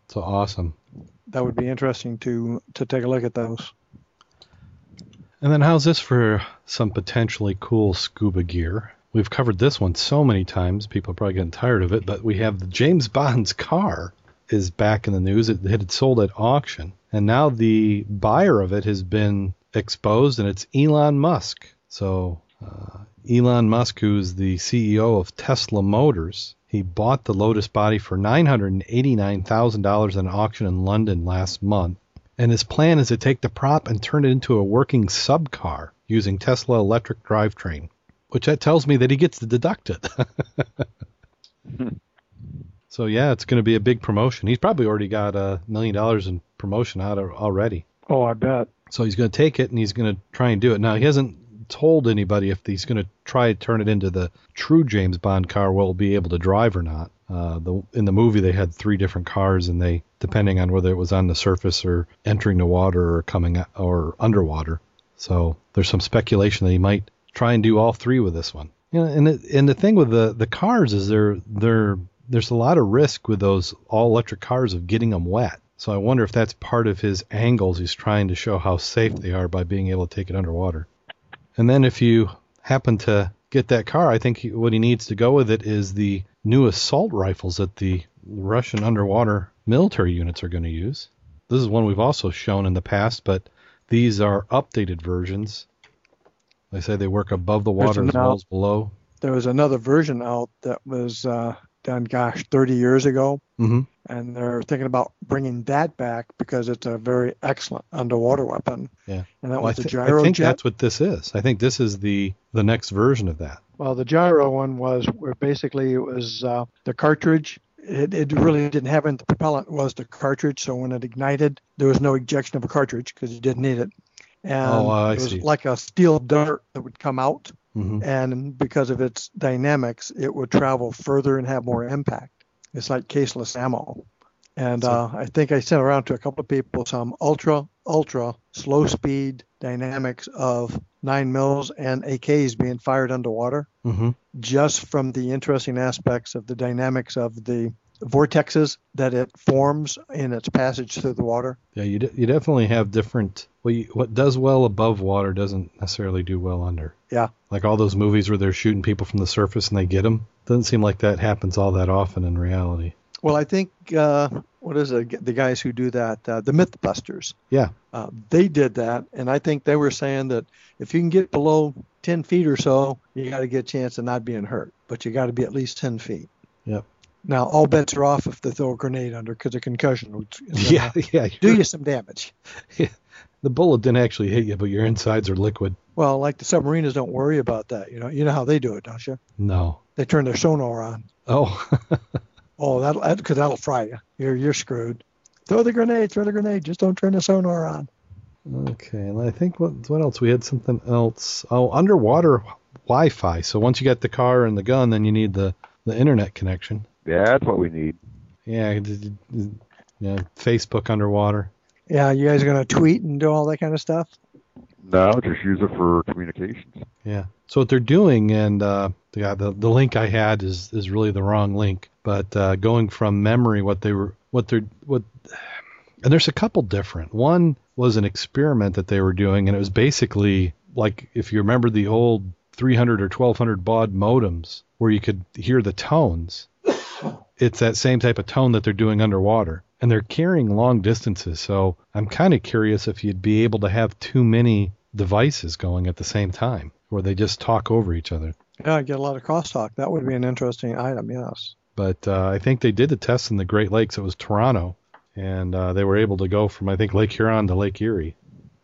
So awesome. That would be interesting to to take a look at those. And then how's this for some potentially cool scuba gear? We've covered this one so many times, people are probably getting tired of it, but we have the James Bond's car is back in the news. It had sold at auction, and now the buyer of it has been exposed, and it's Elon Musk. So uh, Elon Musk, who's the CEO of Tesla Motors, he bought the Lotus body for $989,000 at an auction in London last month. And his plan is to take the prop and turn it into a working subcar using Tesla electric drivetrain, which that tells me that he gets to deduct it. [laughs] so yeah, it's going to be a big promotion. He's probably already got a million dollars in promotion out of, already. Oh, I bet. So he's going to take it and he's going to try and do it. Now he hasn't told anybody if he's going to try to turn it into the true James Bond car will be able to drive or not. Uh, the in the movie they had three different cars and they depending on whether it was on the surface or entering the water or coming out, or underwater. So there's some speculation that he might try and do all three with this one. You know, and it, and the thing with the the cars is they're they're there's a lot of risk with those all electric cars of getting them wet. So I wonder if that's part of his angles. He's trying to show how safe they are by being able to take it underwater. And then if you happen to get that car, I think he, what he needs to go with it is the new assault rifles that the Russian underwater military units are going to use. This is one we've also shown in the past, but these are updated versions. They say they work above the water as well as below. There was another version out that was uh, done, gosh, 30 years ago. hmm And they're thinking about bringing that back because it's a very excellent underwater weapon. Yeah. And that Well, I, was the thi- I think jet. that's what this is. I think this is the the next version of that. Well, the gyro one was where basically it was uh, the cartridge. It, it really didn't have any the propellant was the cartridge. So when it ignited, there was no ejection of a cartridge because you didn't need it. And Oh, I it was see. like a steel dart that would come out, hmm and because of its dynamics, it would travel further and have more impact. It's like caseless ammo. And uh, I think I sent around to a couple of people some ultra, ultra slow speed dynamics of nine mils and AKs being fired underwater hmm just from the interesting aspects of the dynamics of the vortexes that it forms in its passage through the water. Yeah, you, de- you definitely have different. Well, you, what does well above water doesn't necessarily do well under. Yeah. Like all those movies where they're shooting people from the surface and they get them. Doesn't seem like that happens all that often in reality. Well, I think uh, what is it? The guys who do that, uh, the MythBusters. Yeah. Uh, they did that, and I think they were saying that if you can get below 10 feet or so, you got to get a chance of not being hurt, but you got to be at least 10 feet. Yep. Now, all bets are off if they throw a grenade under because a concussion would Yeah, [laughs] yeah. do you're- some damage. [laughs] The bullet didn't actually hit you, but your insides are liquid. Well, like the submariners don't worry about that. You know, you know how they do it, don't you? No. They turn their sonar on. Oh, [laughs] Oh, that'll because that'll fry you. You're you're screwed. Throw the grenade. Throw the grenade. Just don't turn the sonar on. Okay, and I think what what else? We had something else. Oh, underwater Wi-Fi. So once you got the car and the gun, then you need the the internet connection. Yeah, that's what we need. Yeah, yeah. Facebook underwater. Yeah, you guys are gonna tweet and do all that kind of stuff. No, just use it for communications. Yeah. So what they're doing, and uh, the, the the link I had is is really the wrong link. But uh, going from memory, what they were, what they're, what, and there's a couple different. One was an experiment that they were doing, and it was basically like if you remember the old 300 or 1200 baud modems, where you could hear the tones. It's that same type of tone that they're doing underwater, and they're carrying long distances. So I'm kind of curious if you'd be able to have too many devices going at the same time, where they just talk over each other. Yeah, I get a lot of crosstalk. That would be an interesting item. Yes. but uh, I think they did the test in the Great Lakes. It was Toronto, and uh, they were able to go from I think Lake Huron to Lake Erie.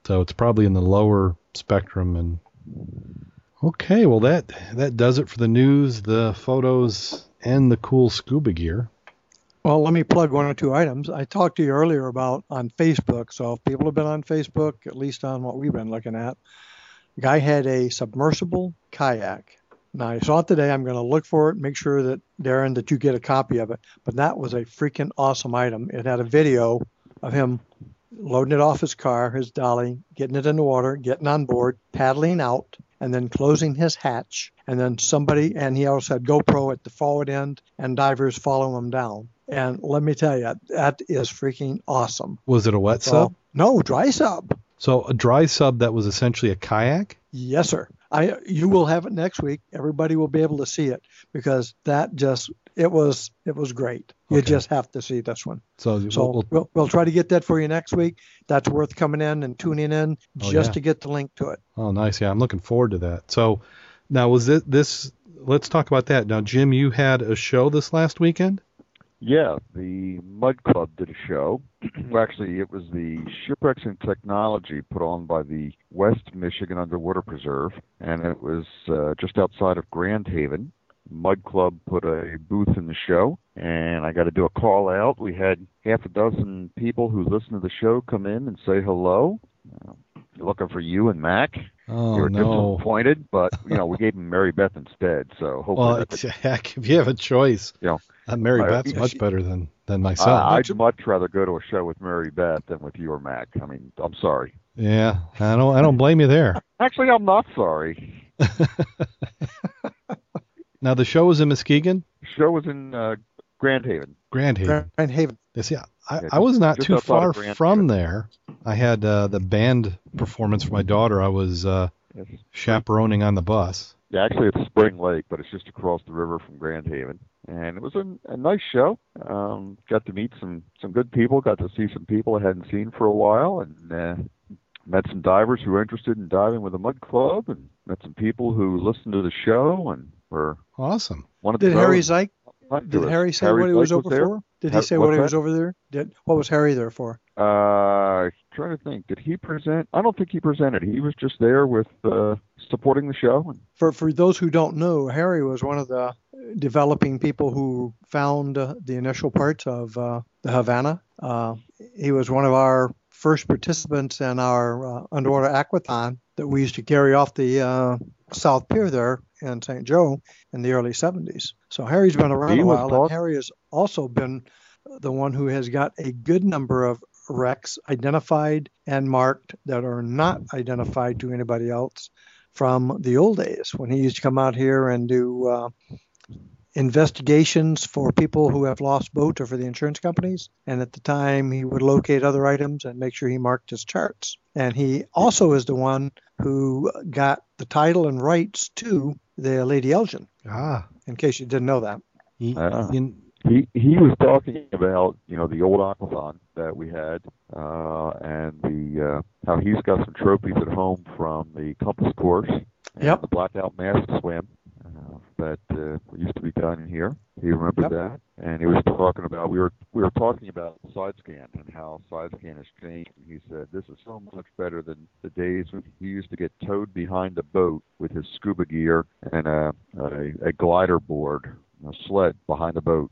So it's probably in the lower spectrum. And okay, well that that does it for the news, the photos, and the cool scuba gear. Well, let me plug one or two items. I talked to you earlier about on Facebook. So if people have been on Facebook, at least on what we've been looking at, guy had a submersible kayak. Now I saw it today. I'm going to look for it, make sure that Darrin that you get a copy of it. But that was a freaking awesome item. It had a video of him loading it off his car, his dolly, getting it in the water, getting on board, paddling out, and then closing his hatch. And then somebody, and he also had GoPro at the forward end, and divers follow him down. And let me tell you, that is freaking awesome. Was it a wet So- sub? No, dry sub. So a dry sub that was essentially a kayak. Yes, sir. I you will have it next week. Everybody will be able to see it because that just it was it was great. You Okay. just have to see this one. So, So we'll- we'll, we'll try to get that for you next week. That's worth coming in and tuning in Oh, just yeah. to get the link to it. Oh, nice. Yeah, I'm looking forward to that. So, now was it this? Let's talk about that. Now, Jim, you had a show this last weekend. Yeah, the Mud Club did a show. [clears throat] actually, it was the Shipwrecks and Technology put on by the West Michigan Underwater Preserve, and it was uh, just outside of Grand Haven. Mud Club put a booth in the show, and I got to do a call out. We had half a dozen people who listen to the show come in and say hello. Looking for you and Mack. Oh were no. disappointed, but you know we [laughs] gave him Mary Beth instead. So hopefully Well, that's it's, [laughs] heck, if you have a choice, You know, uh, Mary Beth's much better than than myself. I'd much rather go to a show with Mary Beth than with you or Mack. I mean, I'm sorry. yeah, I don't I don't blame you there. [laughs] Actually, I'm not sorry. Now the show was in Muskegon, The show was in uh, Grand Haven. Grand Haven. Grand Haven. Yes, yeah, I, I was not too far from there. I had uh, the band performance for my daughter. I was uh, Yes. chaperoning on the bus. Yeah, actually, it's Spring Lake, but it's just across the river from Grand Haven. And it was a, a nice show. Um, got to meet some some good people. Got to see some people I hadn't seen for a while, and uh, met some divers who were interested in diving with the Mud Club, and met some people who listened to the show and were Awesome. wanted Did to Harry and Zych hunt to did. Harry say Harry what he was Blake over there. for? Did he say what's what he was over there? Did what was Harry there for? Uh, trying to think. Did he present? I don't think he presented. He was just there with uh, supporting the show. For for those who don't know, Harry was one of the developing people who found uh, the initial parts of uh, the Havana. Uh, he was one of our first participants in our uh, underwater aquathon that we used to carry off the uh, South Pier there in St. Joe in the early 70s. So Harry's been around He a while, and Harry has also been the one who has got a good number of wrecks identified and marked that are not identified to anybody else from the old days when he used to come out here and do uh, investigations for people who have lost boats or for the insurance companies. And at the time, he would locate other items and make sure he marked his charts. And he also is the one who got the title and rights to the Lady Elgin, Ah, in case you didn't know that. you, Ah. you- he he was talking about you know the old aquathon that we had, uh, and the uh, how he's got some trophies at home from the compass course and Yep. the blackout mask swim uh, that uh, used to be done in here. He remembered Yep. that, and he was talking about we were we were talking about side scan and how side scan has changed. And he said this is so much better than the days when he used to get towed behind a boat with his scuba gear and a a, a glider board, a sled behind the boat.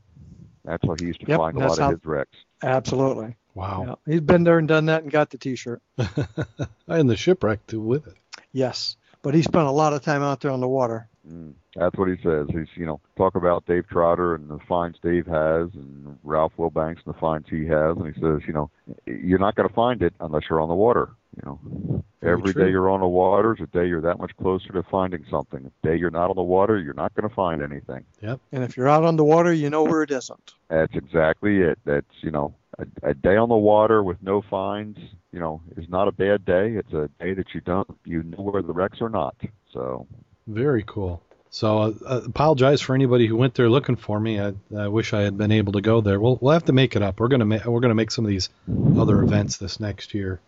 That's how he used to Yep, find a that's lot of his wrecks. Absolutely. Wow. Yeah. He's been there and done that and got the T-shirt. [laughs] and the shipwreck too with it. Yes, but he spent a lot of time out there on the water. Mm, that's what he says. He's, you know, talk about Dave Trotter and the finds Dave has, and Ralph Wilbanks and the finds he has, and he says, you know, you're not going to find it unless you're on the water. You know, Very every true. day you're on the water is a day you're that much closer to finding something. The day you're not on the water, you're not going to find anything. Yep. And if you're out on the water, you know where it isn't. That's exactly it. That's you know, a, a day on the water with no finds, you know, is not a bad day. It's a day that you don't you know where the wrecks are not. So Very cool. So uh, uh, apologize for anybody who went there looking for me. I, I wish I had been able to go there. We'll we'll have to make it up. We're gonna ma- we're gonna make some of these other events this next year.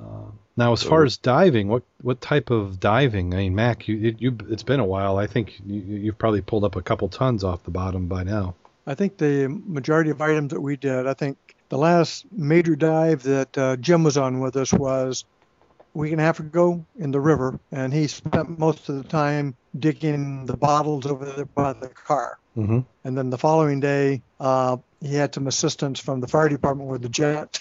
Uh, now, as far as diving, what what type of diving? I mean, Mack, you, you, you it's been a while. I think you, you've probably pulled up a couple tons off the bottom by now. I think the majority of items that we did, I think the last major dive that uh, Jim was on with us was a week and a half ago in the river, and he spent most of the time digging the bottles over there by the car. Mm-hmm. And then the following day, uh, he had some assistance from the fire department with the jet,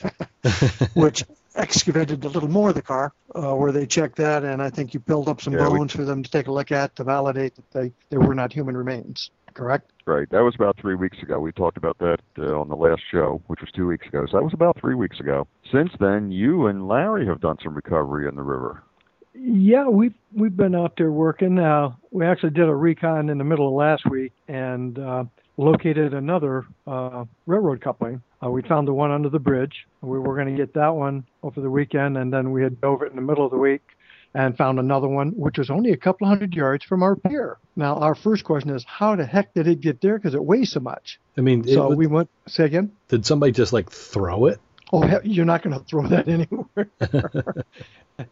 [laughs] which excavated a little more of the car, uh, where they checked that, and I think you built up some Yeah, we- bones for them to take a look at to validate that they, they were not human remains. Correct? Right. That was about three weeks ago. We talked about that uh, on the last show, which was two weeks ago. So that was about three weeks ago. Since then, you and Larry have done some recovery in the river. Yeah, we've we've been out there working. Uh, we actually did a recon in the middle of last week and uh, located another uh, railroad coupling. Uh, we found the one under the bridge. We were going to get that one over the weekend, and then we had dove it in the middle of the week and found another one, which was only a couple hundred yards from our pier. Now, our first question is, how the heck did it get there? Because it weighs so much. I mean, so was- we went. Say again. did somebody just like throw it? Oh, you're not going to throw that [laughs] anywhere. [laughs]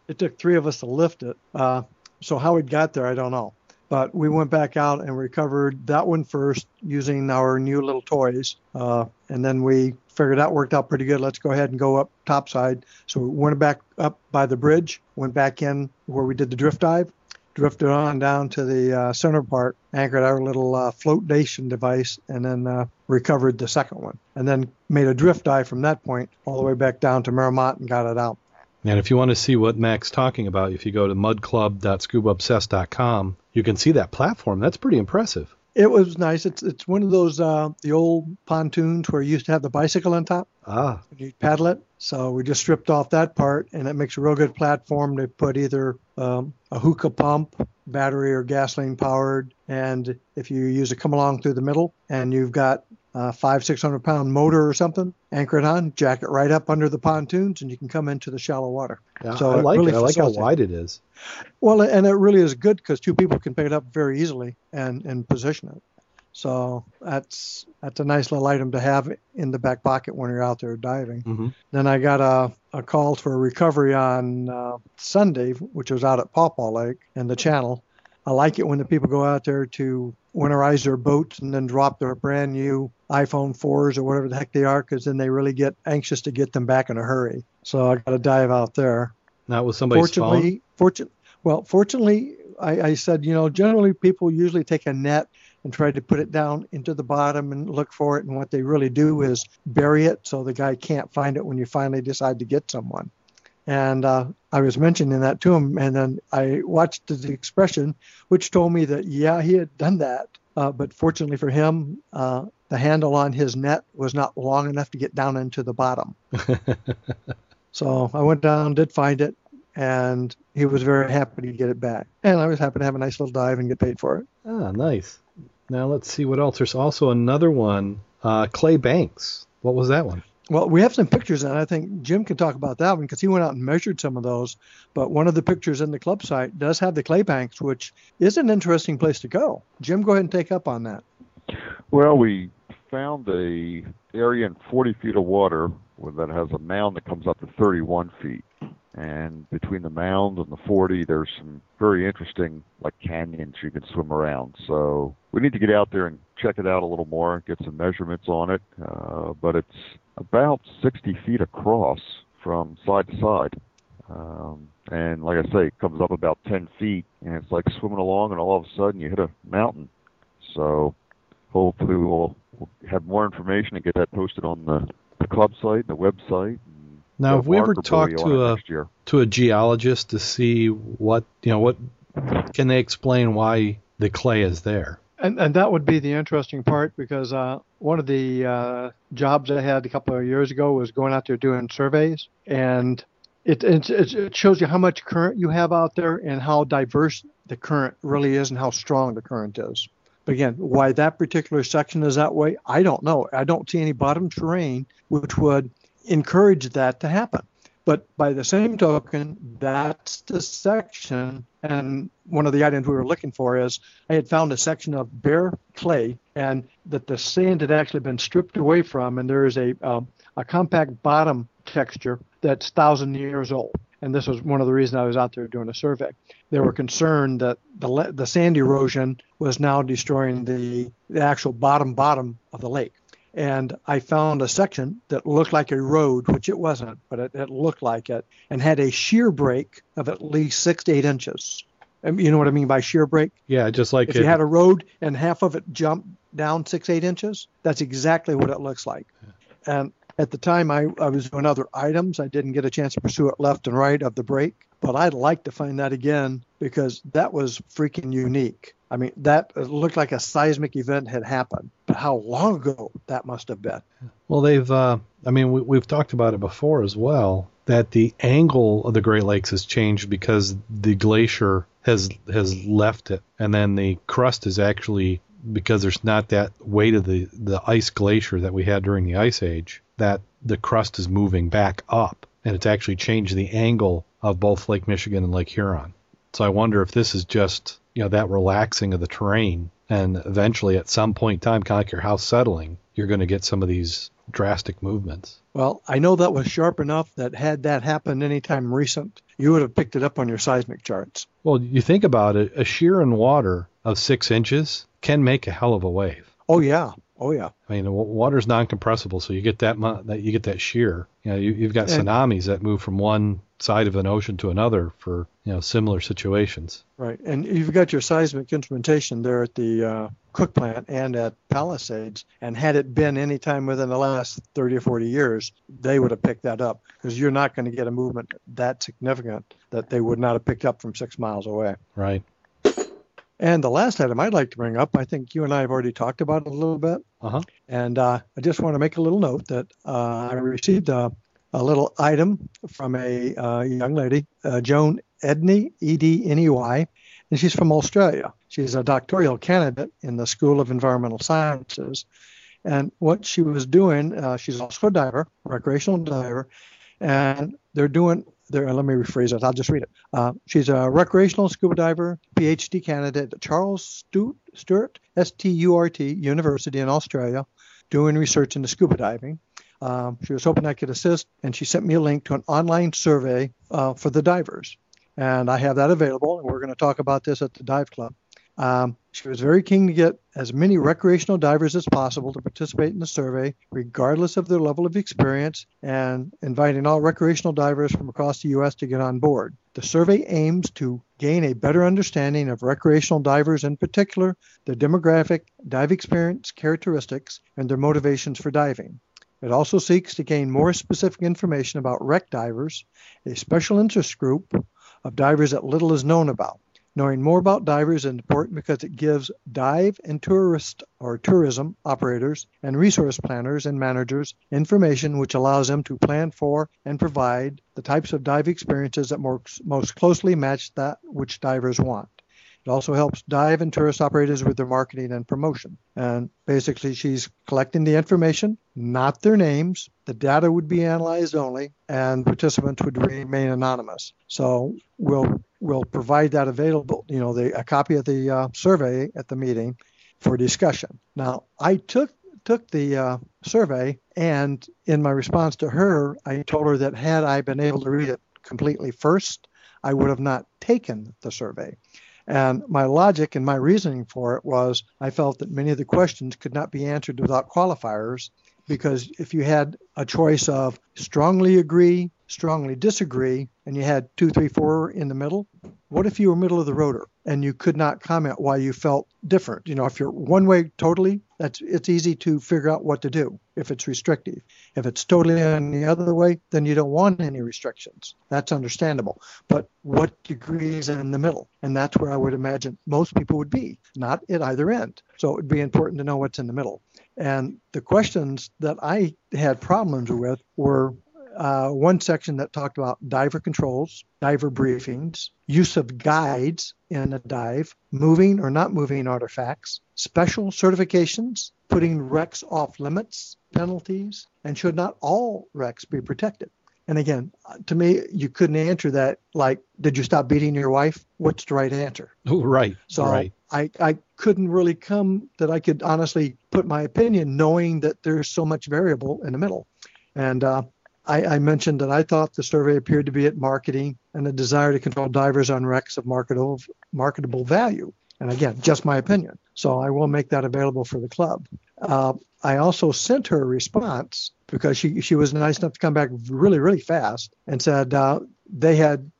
it took three of us to lift it. Uh, so how it got there, I don't know. But we went back out and recovered that one first using our new little toys. Uh, and then we figured that worked out pretty good. Let's go ahead and go up topside. So we went back up by the bridge, went back in where we did the drift dive, drifted on down to the uh, center part, anchored our little uh, flotation device, and then uh, recovered the second one. And then made a drift dive from that point all the way back down to Merrimont and got it out. And if you want to see what Mack's talking about, if you go to mudclub.scubaobsessed.com, you can see that platform. That's pretty impressive. It was nice. It's it's one of those uh, the old pontoons where you used to have the bicycle on top. Ah, you paddle it. So we just stripped off that part, and it makes a real good platform to put either um, a hookah pump, battery or gasoline powered, and if you use a come along through the middle, and you've got a five six hundred pound motor or something, anchor it on, jack it right up under the pontoons, and you can come into the shallow water. yeah, So I it like really it. I like how wide it is. Well, and it really is good because two people can pick it up very easily and and position it. So that's that's a nice little item to have in the back pocket when you're out there diving. hmm Then I got a, a call for a recovery on uh, Sunday, which was out at Pawpaw Lake and the channel. I like it when the people go out there to winterize their boats and then drop their brand new iPhone 4s or whatever the heck they are, because then they really get anxious to get them back in a hurry. So I got to dive out there. Not with somebody's fortunately, fortune, well, fortunately, I, I said, you know, generally people usually take a net and try to put it down into the bottom and look for it. And what they really do is bury it so the guy can't find it when you finally decide to get someone. And uh, I was mentioning that to him, and then I watched the expression, which told me that yeah, he had done that, uh, but fortunately for him, uh, the handle on his net was not long enough to get down into the bottom. [laughs] So I went down, did find it, and he was very happy to get it back. And I was happy to have a nice little dive and get paid for it. ah, nice. Now let's see what else. There's also another one, uh, Clay Banks. What was that one? Well, we have some pictures, and I think Jim can talk about that one because he went out and measured some of those. But one of the pictures in the club site does have the clay banks, which is an interesting place to go. Jim, go ahead and take up on that. Well, we found a area in 40 feet of water that has a mound that comes up to 31 feet. And between the mound and the 40, there's some very interesting, like canyons you can swim around. So we need to get out there and check it out a little more, get some measurements on it. Uh, but it's about 60 feet across from side to side. Um, and like I say, it comes up about 10 feet, and it's like swimming along, and all of a sudden you hit a mountain. So hopefully we'll, we'll have more information and get that posted on the, the club site, the website. And Now, have we ever talked to a to a geologist to see what you know what can they explain why the clay is there? And, and that would be the interesting part because uh, one of the uh, jobs I had a couple of years ago was going out there doing surveys, and it, it, it shows you how much current you have out there and how diverse the current really is and how strong the current is. But again, why that particular section is that way, I don't know. I don't see any bottom terrain which would encourage that to happen. But by the same token, that's the section. And one of the items we were looking for is I had found a section of bare clay and that the sand had actually been stripped away from, and there is a, um, a compact bottom texture that's thousand years old. And this was one of the reasons I was out there doing a survey. They were concerned that the le- the sand erosion was now destroying the, the actual bottom bottom of the lake and I found a section that looked like a road, which it wasn't, but it, it looked like it, and had a shear break of at least six to eight inches. Um, You know what I mean by shear break? Yeah, just like If it, you had a road and half of it jumped down six, eight inches, that's exactly what it looks like. And at the time, I, I was doing other items. I didn't get a chance to pursue it left and right of the break, but I'd like to find that again because that was freaking unique. I mean, that looked like a seismic event had happened, how long ago that must have been. well, they've uh, I mean we, we've talked about it before as well that the angle of the Great Lakes has changed because the glacier has has left it, and then the crust is actually because there's not that weight of the the ice glacier that we had during the ice age that the crust is moving back up, and it's actually changed the angle of both Lake Michigan and Lake Huron. So I wonder if this is just you know that relaxing of the terrain, and eventually at some point in time, kind of like your house settling, you're going to get some of these drastic movements. Well, I know that was sharp enough that had that happened anytime recent, you would have picked it up on your seismic charts. Well, you think about it, a shear in water of six inches can make a hell of a wave. Oh yeah, oh yeah. I mean, water's non-compressible, so you get that that you get that shear. You know, you, you've got And- tsunamis that move from one side of an ocean to another for you know similar situations. Right, and you've got your seismic instrumentation there at the uh, Cook plant and at Palisades, and had it been any time within the last 30 or 40 years, they would have picked that up because you're not going to get a movement that significant that they would not have picked up from six miles away. Right. And the last item I'd like to bring up, I think you and I have already talked about it a little bit, Uh-huh. and uh, I just want to make a little note that uh, I received a, a little item from a uh, young lady, uh, Joan Edney, E D N E Y, and she's from Australia. She's a doctoral candidate in the School of Environmental Sciences. And what she was doing, uh, she's also a diver, recreational diver, and they're doing. There, let me rephrase it. I'll just read it. Uh, she's a recreational scuba diver, PhD candidate at Charles Stewart, Stewart S-T-U-R-T, University in Australia, doing research into scuba diving. Um, she was hoping I could assist, and she sent me a link to an online survey uh, for the divers. And I have that available, and we're going to talk about this at the Dive Club. Um, she was very keen to get as many recreational divers as possible to participate in the survey, regardless of their level of experience, and inviting all recreational divers from across the U.S. to get on board. The survey aims to gain a better understanding of recreational divers, in particular, their demographic, dive experience characteristics, and their motivations for diving. It also seeks to gain more specific information about wreck divers, a special interest group of divers that little is known about. Knowing more about divers is important because it gives dive and tourist or tourism operators and resource planners and managers information which allows them to plan for and provide the types of dive experiences that more, most closely match that which divers want. It also helps dive and tourist operators with their marketing and promotion. And basically, she's collecting the information, not their names. The data would be analyzed only, and participants would remain anonymous. So we'll we'll provide that available, you know, the, a copy of the uh, survey at the meeting for discussion. Now, I took took the uh, survey, and in my response to her, I told her that had I been able to read it completely first, I would have not taken the survey. And my logic and my reasoning for it was I felt that many of the questions could not be answered without qualifiers because if you had a choice of strongly agree, strongly disagree and you had two, three, four in the middle, what if you were middle of the rotor and you could not comment why you felt different? You know, if you're one way totally, that's it's easy to figure out what to do if it's restrictive. If it's totally on the other way, then you don't want any restrictions. That's understandable. But what degree is in the middle? And that's where I would imagine most people would be, not at either end. So it would be important to know what's in the middle. And the questions that I had problems with were uh, one section that talked about diver controls, diver briefings, use of guides in a dive, moving or not moving artifacts, special certifications, putting wrecks off limits, penalties, and should not all wrecks be protected? And again, to me, you couldn't answer that like, did you stop beating your wife? What's the right answer? Oh, right. So right. I, I couldn't really come that I could honestly put my opinion knowing that there's so much variable in the middle. And uh, I, I, mentioned that I thought the survey appeared to be at marketing and a desire to control divers on wrecks of marketable, marketable value. And again, just my opinion. So I will make that available for the club. Uh, I also sent her a response because she, she was nice enough to come back really, really fast and said uh, they had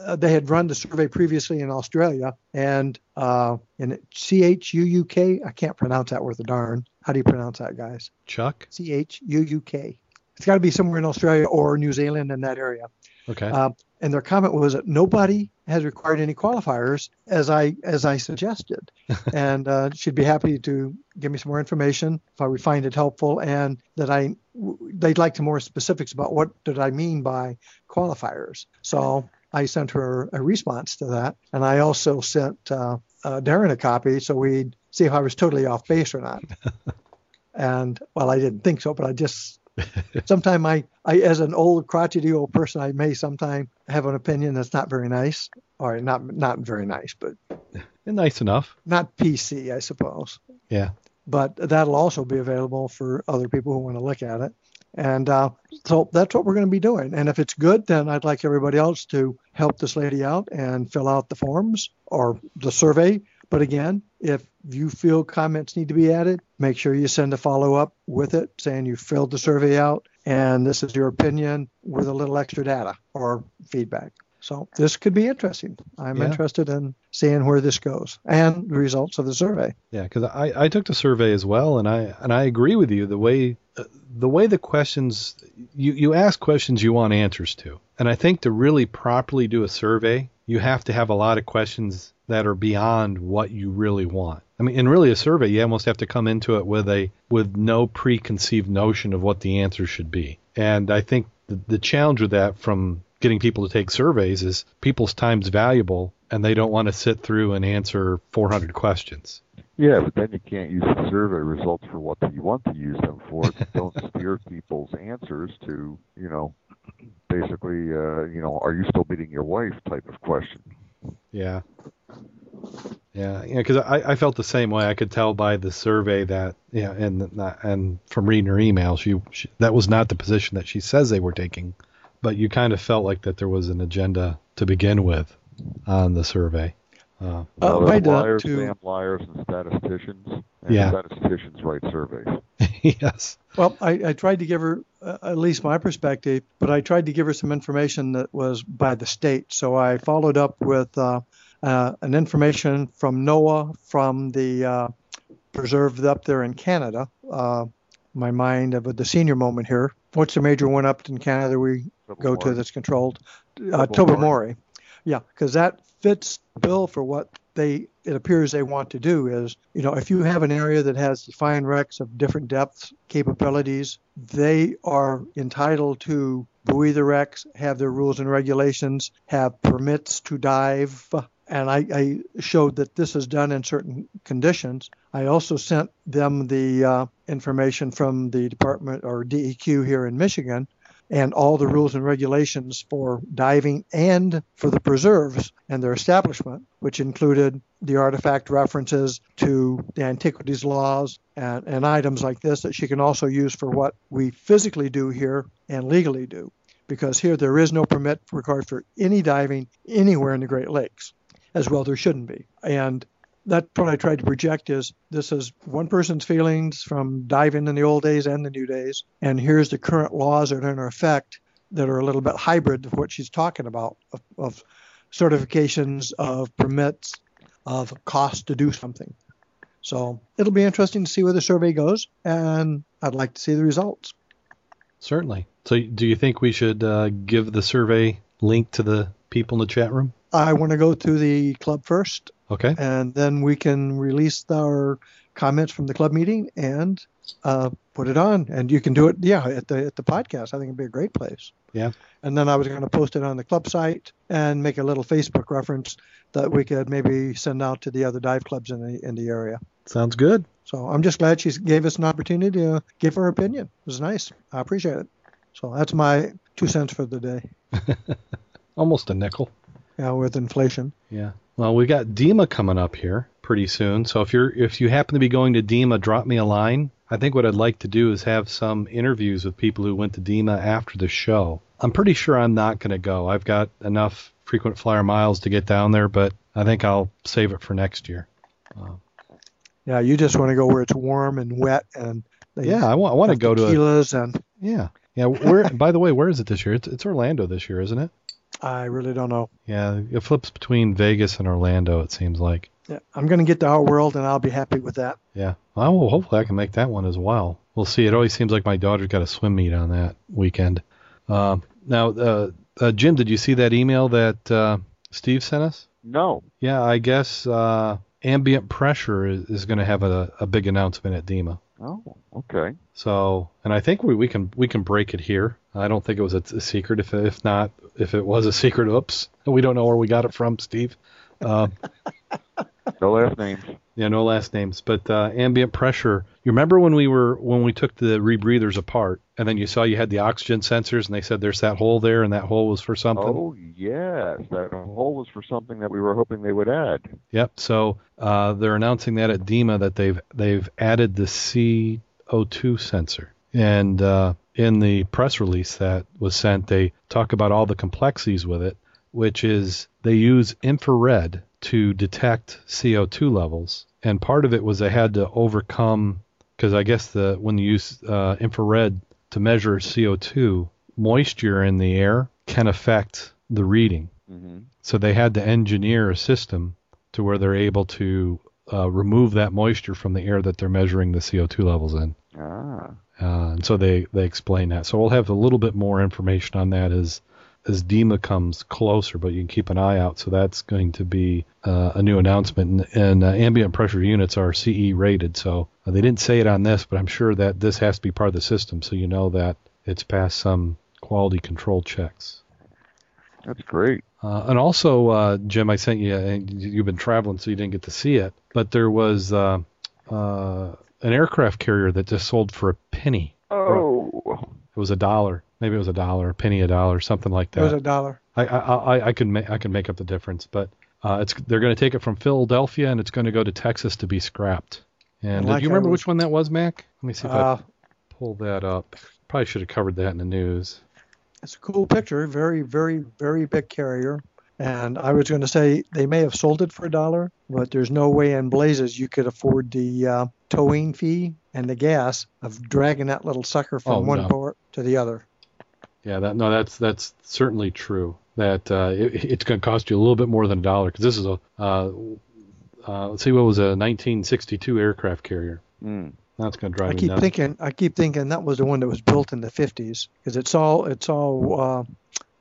uh, they had run the survey previously in Australia and uh, in C H U U K. I can't pronounce that worth a darn. How do you pronounce that, guys? Chuck. C H U U K. It's got to be somewhere in Australia or New Zealand in that area. Okay. Uh, and their comment was that nobody has required any qualifiers as I as I suggested, [laughs] and uh, she'd be happy to give me some more information if I would find it helpful, and that I they'd like some more specifics about what did I mean by qualifiers. So I sent her a response to that, and I also sent uh, uh, Darrin a copy so we'd see if I was totally off base or not. [laughs] and well, I didn't think so, but I just [laughs] sometimes I, I, as an old crotchety old person, I may sometimes have an opinion that's not very nice, or not not very nice, but [laughs] nice enough. Not PC, I suppose. Yeah. But that'll also be available for other people who want to look at it. And uh, so that's what we're going to be doing. And if it's good, then I'd like everybody else to help this lady out and fill out the forms or the survey. But again, if you feel comments need to be added, make sure you send a follow up with it saying you filled the survey out and this is your opinion with a little extra data or feedback. So this could be interesting. I'm yeah. interested in seeing where this goes and the results of the survey. Yeah, because I, I took the survey as well, and I and I agree with you. The way uh, the way the questions you you ask questions you want answers to, and I think to really properly do a survey, you have to have a lot of questions that are beyond what you really want. I mean, in really a survey, you almost have to come into it with a with no preconceived notion of what the answer should be. And I think the, the challenge with that from getting people to take surveys is people's time's valuable and they don't want to sit through and answer 400 questions. Yeah, but then you can't use the survey results for what you want to use them for. [laughs] don't steer people's answers to, you know, basically, uh, you know, are you still beating your wife type of question. Yeah. Yeah, yeah, because I, I felt the same way. I could tell by the survey that, yeah, and and from reading her email, she, she that was not the position that she says they were taking, but you kind of felt like that there was an agenda to begin with on the survey. Uh, uh, liars, to... damn liars, and statisticians. And yeah. statisticians write surveys. [laughs] yes. Well, I, I, tried to give her uh, at least my perspective, but I tried to give her some information that was by the state. So I followed up with uh, uh, an information from NOAA from the uh, preserve up there in Canada. Uh, my mind of the senior moment here. What's the major one up in Canada we go to that's controlled? Uh, Tobermory. Yeah, because that fits the bill for what they it appears they want to do is you know if you have an area that has defined wrecks of different depths capabilities they are entitled to buoy the wrecks have their rules and regulations have permits to dive and I, I, showed that this is done in certain conditions. I also sent them the uh, information from the Department or DEQ here in Michigan and all the rules and regulations for diving and for the preserves and their establishment, which included the artifact references to the antiquities laws and, and items like this that she can also use for what we physically do here and legally do. Because here there is no permit required for any diving anywhere in the Great Lakes as well there shouldn't be. And that's what I tried to project is this is one person's feelings from diving in the old days and the new days, and here's the current laws that are in effect. that are a little bit hybrid of what she's talking about of, of certifications, of permits, of cost to do something. So it'll be interesting to see where the survey goes, and I'd like to see the results. Certainly. So, do you think we should uh, give the survey link to the people in the chat room? I want to go to the club first, Okay. and then we can release our comments from the club meeting and uh, put it on. And you can do it, yeah, at the at the podcast. I think it'd be a great place. Yeah. And then I was going to post it on the club site and make a little Facebook reference that we could maybe send out to the other dive clubs in the in the area. Sounds good. So I'm just glad she gave us an opportunity to give her opinion. It was nice. I appreciate it. So that's my two cents for the day. [laughs] Almost a nickel. Yeah, with inflation. Yeah. Well, we got DEMA coming up here pretty soon. So if you're if you happen to be going to DEMA, drop me a line. I think what I'd like to do is have some interviews with people who went to DEMA after the show. I'm pretty sure I'm not going to go. I've got enough frequent flyer miles to get down there, but I think I'll save it for next year. Uh, yeah, you just want to go where it's warm and wet and Yeah, I want I want to go to tequilas and yeah yeah. Where by the way, where is it this year? It's, it's Orlando this year, isn't it? I really don't know. Yeah, it flips between Vegas and Orlando. It seems like. Yeah, I'm going to get to our world and I'll be happy with that. Yeah. Well, well, hopefully I can make that one as well. We'll see. It always seems like my daughter's got a swim meet on that weekend. Um, now, uh, uh, Jim, did you see that email that uh, Steve sent us? No. Yeah, I guess uh, ambient pressure is, is going to have a, a big announcement at DEMA. Oh, okay. So, and I think we, we can we can break it here. I don't think it was a, a secret. If if not, if it was a secret, oops, we don't know where we got it from, Steve. Uh, [laughs] No last names. Yeah, no last names, but uh, ambient pressure. You remember when we were when we took the rebreathers apart, and then you saw you had the oxygen sensors, and they said there's that hole there, and that hole was for something. Oh yes, that hole was for something that we were hoping they would add. Yep. So uh, they're announcing that at DEMA that they've they've added the CO2 sensor, and uh, in the press release that was sent, they talk about all the complexities with it, which is they use infrared to detect CO2 levels, and part of it was they had to overcome because I guess the when you use uh, infrared to measure CO2, moisture in the air can affect the reading. hmm So they had to engineer a system to where they're able to uh, remove that moisture from the air that they're measuring the CO2 levels in. Ah. Uh, and so they, they explain that. So we'll have a little bit more information on that as as DEMA comes closer, but you can keep an eye out. So that's going to be uh, a new announcement. And, and uh, ambient pressure units are CE rated. So uh, they didn't say it on this, but I'm sure that this has to be part of the system. So you know that it's passed some quality control checks. That's great. Uh, and also, uh, Jim, I sent you. And you've been traveling, so you didn't get to see it. But there was uh, uh, an aircraft carrier that just sold for a penny. Oh. It was a dollar. Maybe it was a dollar, a penny, a dollar, something like that. It was a dollar. I I I, I could ma- I can make up the difference, but uh, it's they're going to take it from Philadelphia and it's going to go to Texas to be scrapped. And like do you remember was- which one that was, Mack? Let me see if Uh, I pull that up. Probably should have covered that in the news. it's a cool picture. Very, very, very big carrier. And I was going to say they may have sold it for a dollar, but there's no way in blazes you could afford the uh, towing fee and the gas of dragging that little sucker from Oh, one no. port to the other. Yeah, that no, that's that's certainly true. That uh, it, it's going to cost you a little bit more than a dollar because this is a uh, uh, let's see what was a 1962 aircraft carrier. Mm. That's going to drive I me keep nuts. thinking, I keep thinking that was the one that was built in the 50s because it's all it's all uh,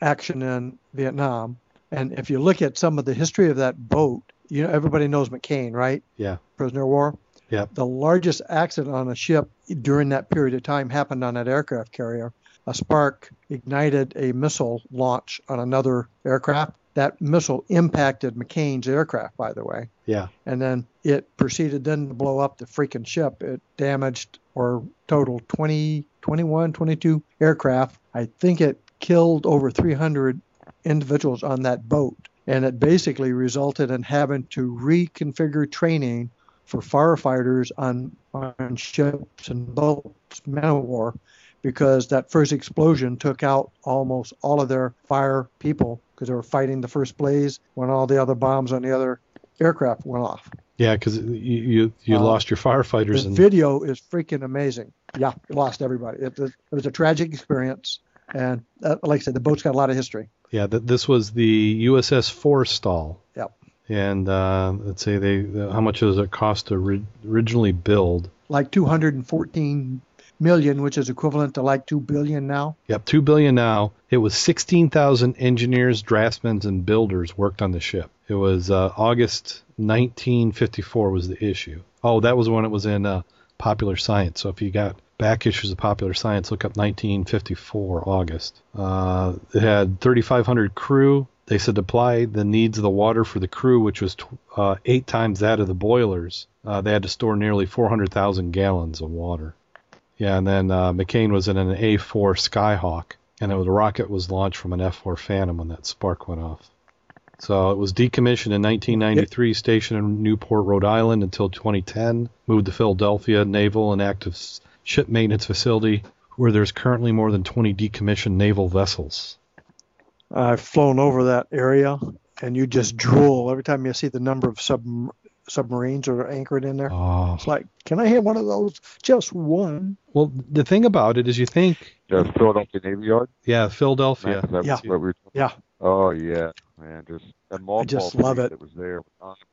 action in Vietnam. And if you look at some of the history of that boat, you know everybody knows McCain, right? Yeah. Prisoner of war. Yeah. The largest accident on a ship during that period of time happened on that aircraft carrier. A spark ignited a missile launch on another aircraft. That missile impacted McCain's aircraft, by the way Yeah. and then it proceeded then to blow up the freaking ship. It damaged or totaled 20, 21, 22 aircraft. I think it killed over 300 individuals on that boat. And it basically resulted in having to reconfigure training for firefighters on, on ships and boats, men of war, because that first explosion took out almost all of their fire people because they were fighting the first blaze when all the other bombs on the other aircraft went off. Yeah, because you you, you Uh, lost your firefighters The and video is freaking amazing. Yeah, lost everybody. It, it, it was a tragic experience, And uh, like I said, the boat's got a lot of history. Yeah, th- this was the USS Forrestal. Yep. And uh, let's say they, how much does it cost to ri- originally build? Like 214 million, which is equivalent to like 2 billion now. Yep, two billion now. It was 16,000 engineers, draftsmen, and builders worked on the ship. It was uh, August 1954 was the issue. Oh, that was when it was in uh, Popular Science. So if you got back issues of Popular Science, look up 1954 August. Uh, it had 3,500 crew. They said to apply the needs of the water for the crew, which was uh, eight times that of the boilers. Uh, they had to store nearly 400,000 gallons of water. Yeah, and then uh, McCain was in an A4 Skyhawk, and it was, the rocket was launched from an F4 Phantom when that spark went off. So it was decommissioned in 1993, stationed in Newport, Rhode Island until 2010, moved to Philadelphia Naval Inactive Ship Maintenance Facility, where there's currently more than 20 decommissioned naval vessels. I've flown over that area, and you just drool every time you see the number of sub submarines that are anchored in there. Oh. It's like, can I have one of those? Just one. Well, the thing about it is you think, Yeah, Philadelphia Navy Yard. yeah, Philadelphia. Matt, is Yeah. what we were talking- Yeah. Oh yeah, man, just that mothball just love fleet it. that was there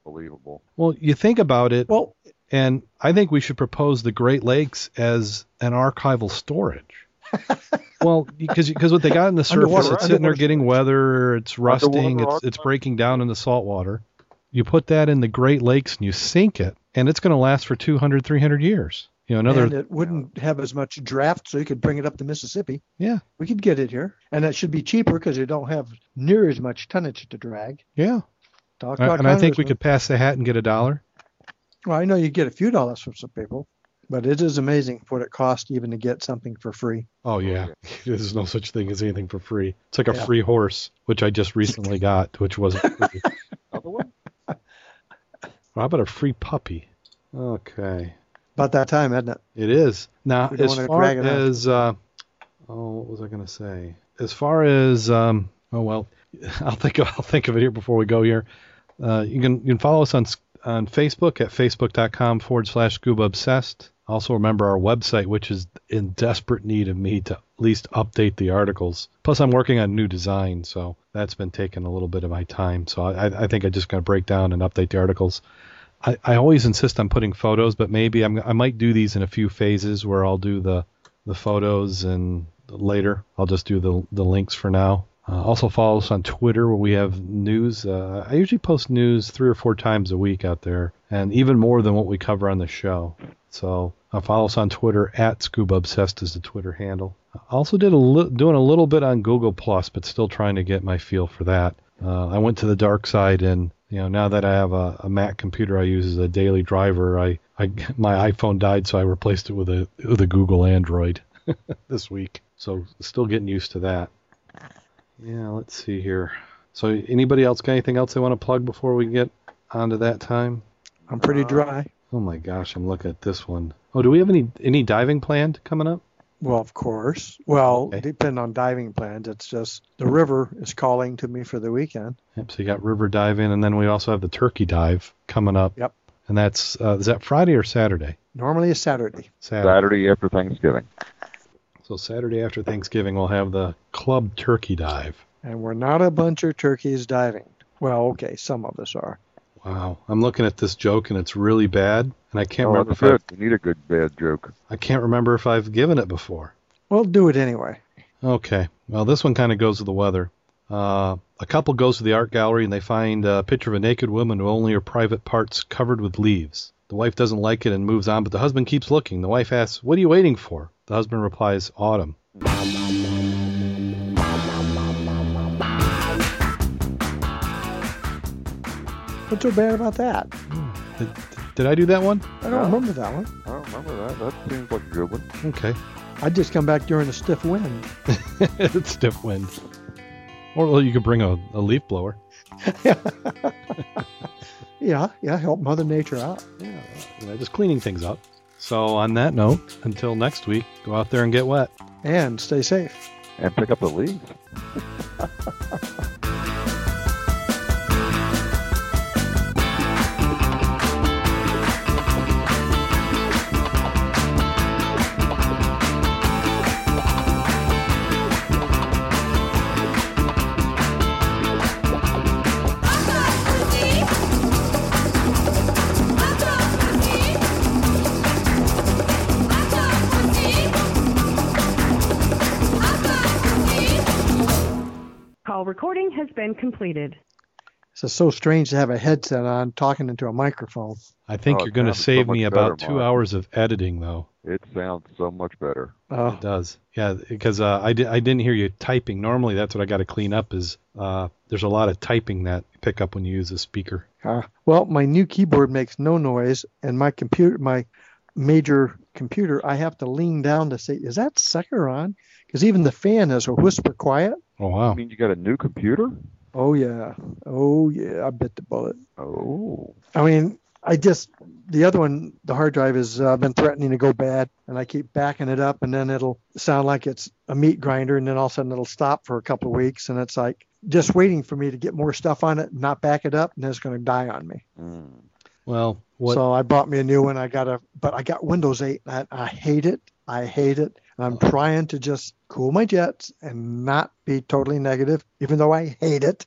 unbelievable. Well, you think about it, Well, and I think we should propose the Great Lakes as an archival storage. [laughs] well, because because what they got in the surface, Underwater- it's sitting there getting weather, it's rusting, it's it's breaking down in the salt water. You put that in the Great Lakes and you sink it, and it's going to last for 200, 300 years. You know, another and it wouldn't have as much draft, so you could bring it up the Mississippi. yeah, We could get it here, and it should be cheaper because you don't have near as much tonnage to drag. yeah. Talk And about I think we could pass the hat and get a dollar. Well, I know you get a few dollars from some people, but it is amazing what it costs even to get something for free. Oh yeah, oh, [laughs] there's no such thing as anything for free. It's like a Yeah. free horse, which I just recently [laughs] got, which wasn't free. Another one? How about a free puppy? Okay. About that time, isn't it? It is. Now, as far drag it out. as, uh, oh, what was I going to say? As far as, um, oh, well, [laughs] I'll think, of, I'll think of it here before we go here. Uh, you can, you can follow us on, on Facebook at facebook.com forward slash scuba obsessed. Also remember our website, which is in desperate need of me to at least update the articles. Plus, I'm working on new design, so that's been taking a little bit of my time. So I, I think I'm just going to break down and update the articles. I, I always insist on putting photos, but maybe I'm, I might do these in a few phases where I'll do the, the photos and later I'll just do the, the links for now. Uh, also follow us on Twitter where we have news. Uh, I usually post news three or four times a week out there, and even more than what we cover on the show. So uh, follow us on Twitter at Scuba Obsessed is the Twitter handle. I also did a li- doing a little bit on Google Plus, but still trying to get my feel for that. Uh, I went to the dark side, and you know now that I have a, a Mac computer I use as a daily driver, I, I [laughs] my iPhone died, so I replaced it with a with a Google Android [laughs] this week. So still getting used to that. Yeah, let's see here. So anybody else got anything else they want to plug before we get onto that time? I'm pretty dry. Oh my gosh, I'm looking at this one. Oh, do we have any any diving planned coming up? Well, of course. Well, Okay. depending on diving plans, it's just the river is calling to me for the weekend. Yep. So you got river diving, and then we also have the turkey dive coming up. Yep. And that's uh, is that Friday or Saturday? Normally it's Saturday. Saturday. Saturday after Thanksgiving. So Saturday after Thanksgiving, we'll have the club turkey dive. And we're not a bunch of turkeys diving. Well, okay, some of us are. Wow, I'm looking at this joke and it's really bad, and I can't oh, remember if I've, good. You need a good bad joke. I can't remember if I've given it before. Well, do it anyway. Okay. Well, this one kind of goes with the weather. Uh, a couple goes to the art gallery and they find a picture of a naked woman with only her private parts covered with leaves. The wife doesn't like it and moves on, but the husband keeps looking. The wife asks, What are you waiting for? The husband replies, Autumn. What's so bad about that? Did, did I do that one? I don't No. remember that one. I don't remember that. That seems like a good one. Okay. I just come back during a stiff wind. it's [laughs] stiff wind. Or well, you could bring a, a leaf blower. [laughs] Yeah, yeah, help Mother Nature out. Yeah, you know, just cleaning things up. So, on that note, until next week, go out there and get wet. And stay safe. And pick up the leaves. [laughs] Recording has been completed. It's so strange to have a headset on talking into a microphone. I think Oh, you're it going to sounds so save much me better, about two Mack. hours of editing, though. It sounds so much better. Oh, It does. Yeah, because uh, I, di- I didn't hear you typing. Normally, that's what I got to clean up. Is uh, there's a lot of typing that you pick up when you use a speaker. uh, well, my new keyboard makes no noise, and my computer, my major computer, I have to lean down to say, "Is that sucker on?" Because even the fan is a whisper quiet. Oh wow! I wow! mean, you got a new computer? Oh yeah, oh yeah, I bit the bullet. Oh. I mean, I just the other one, the hard drive has uh, been threatening to go bad, and I keep backing it up, and then it'll sound like it's a meat grinder, and then all of a sudden it'll stop for a couple of weeks, and it's like just waiting for me to get more stuff on it, not back it up, and then it's going to die on me. Mm. Well, what? So I bought me a new one. I got a, but I got Windows 8. And I, I hate it. I hate it. And I'm trying to just cool my jets and not be totally negative, even though I hate it.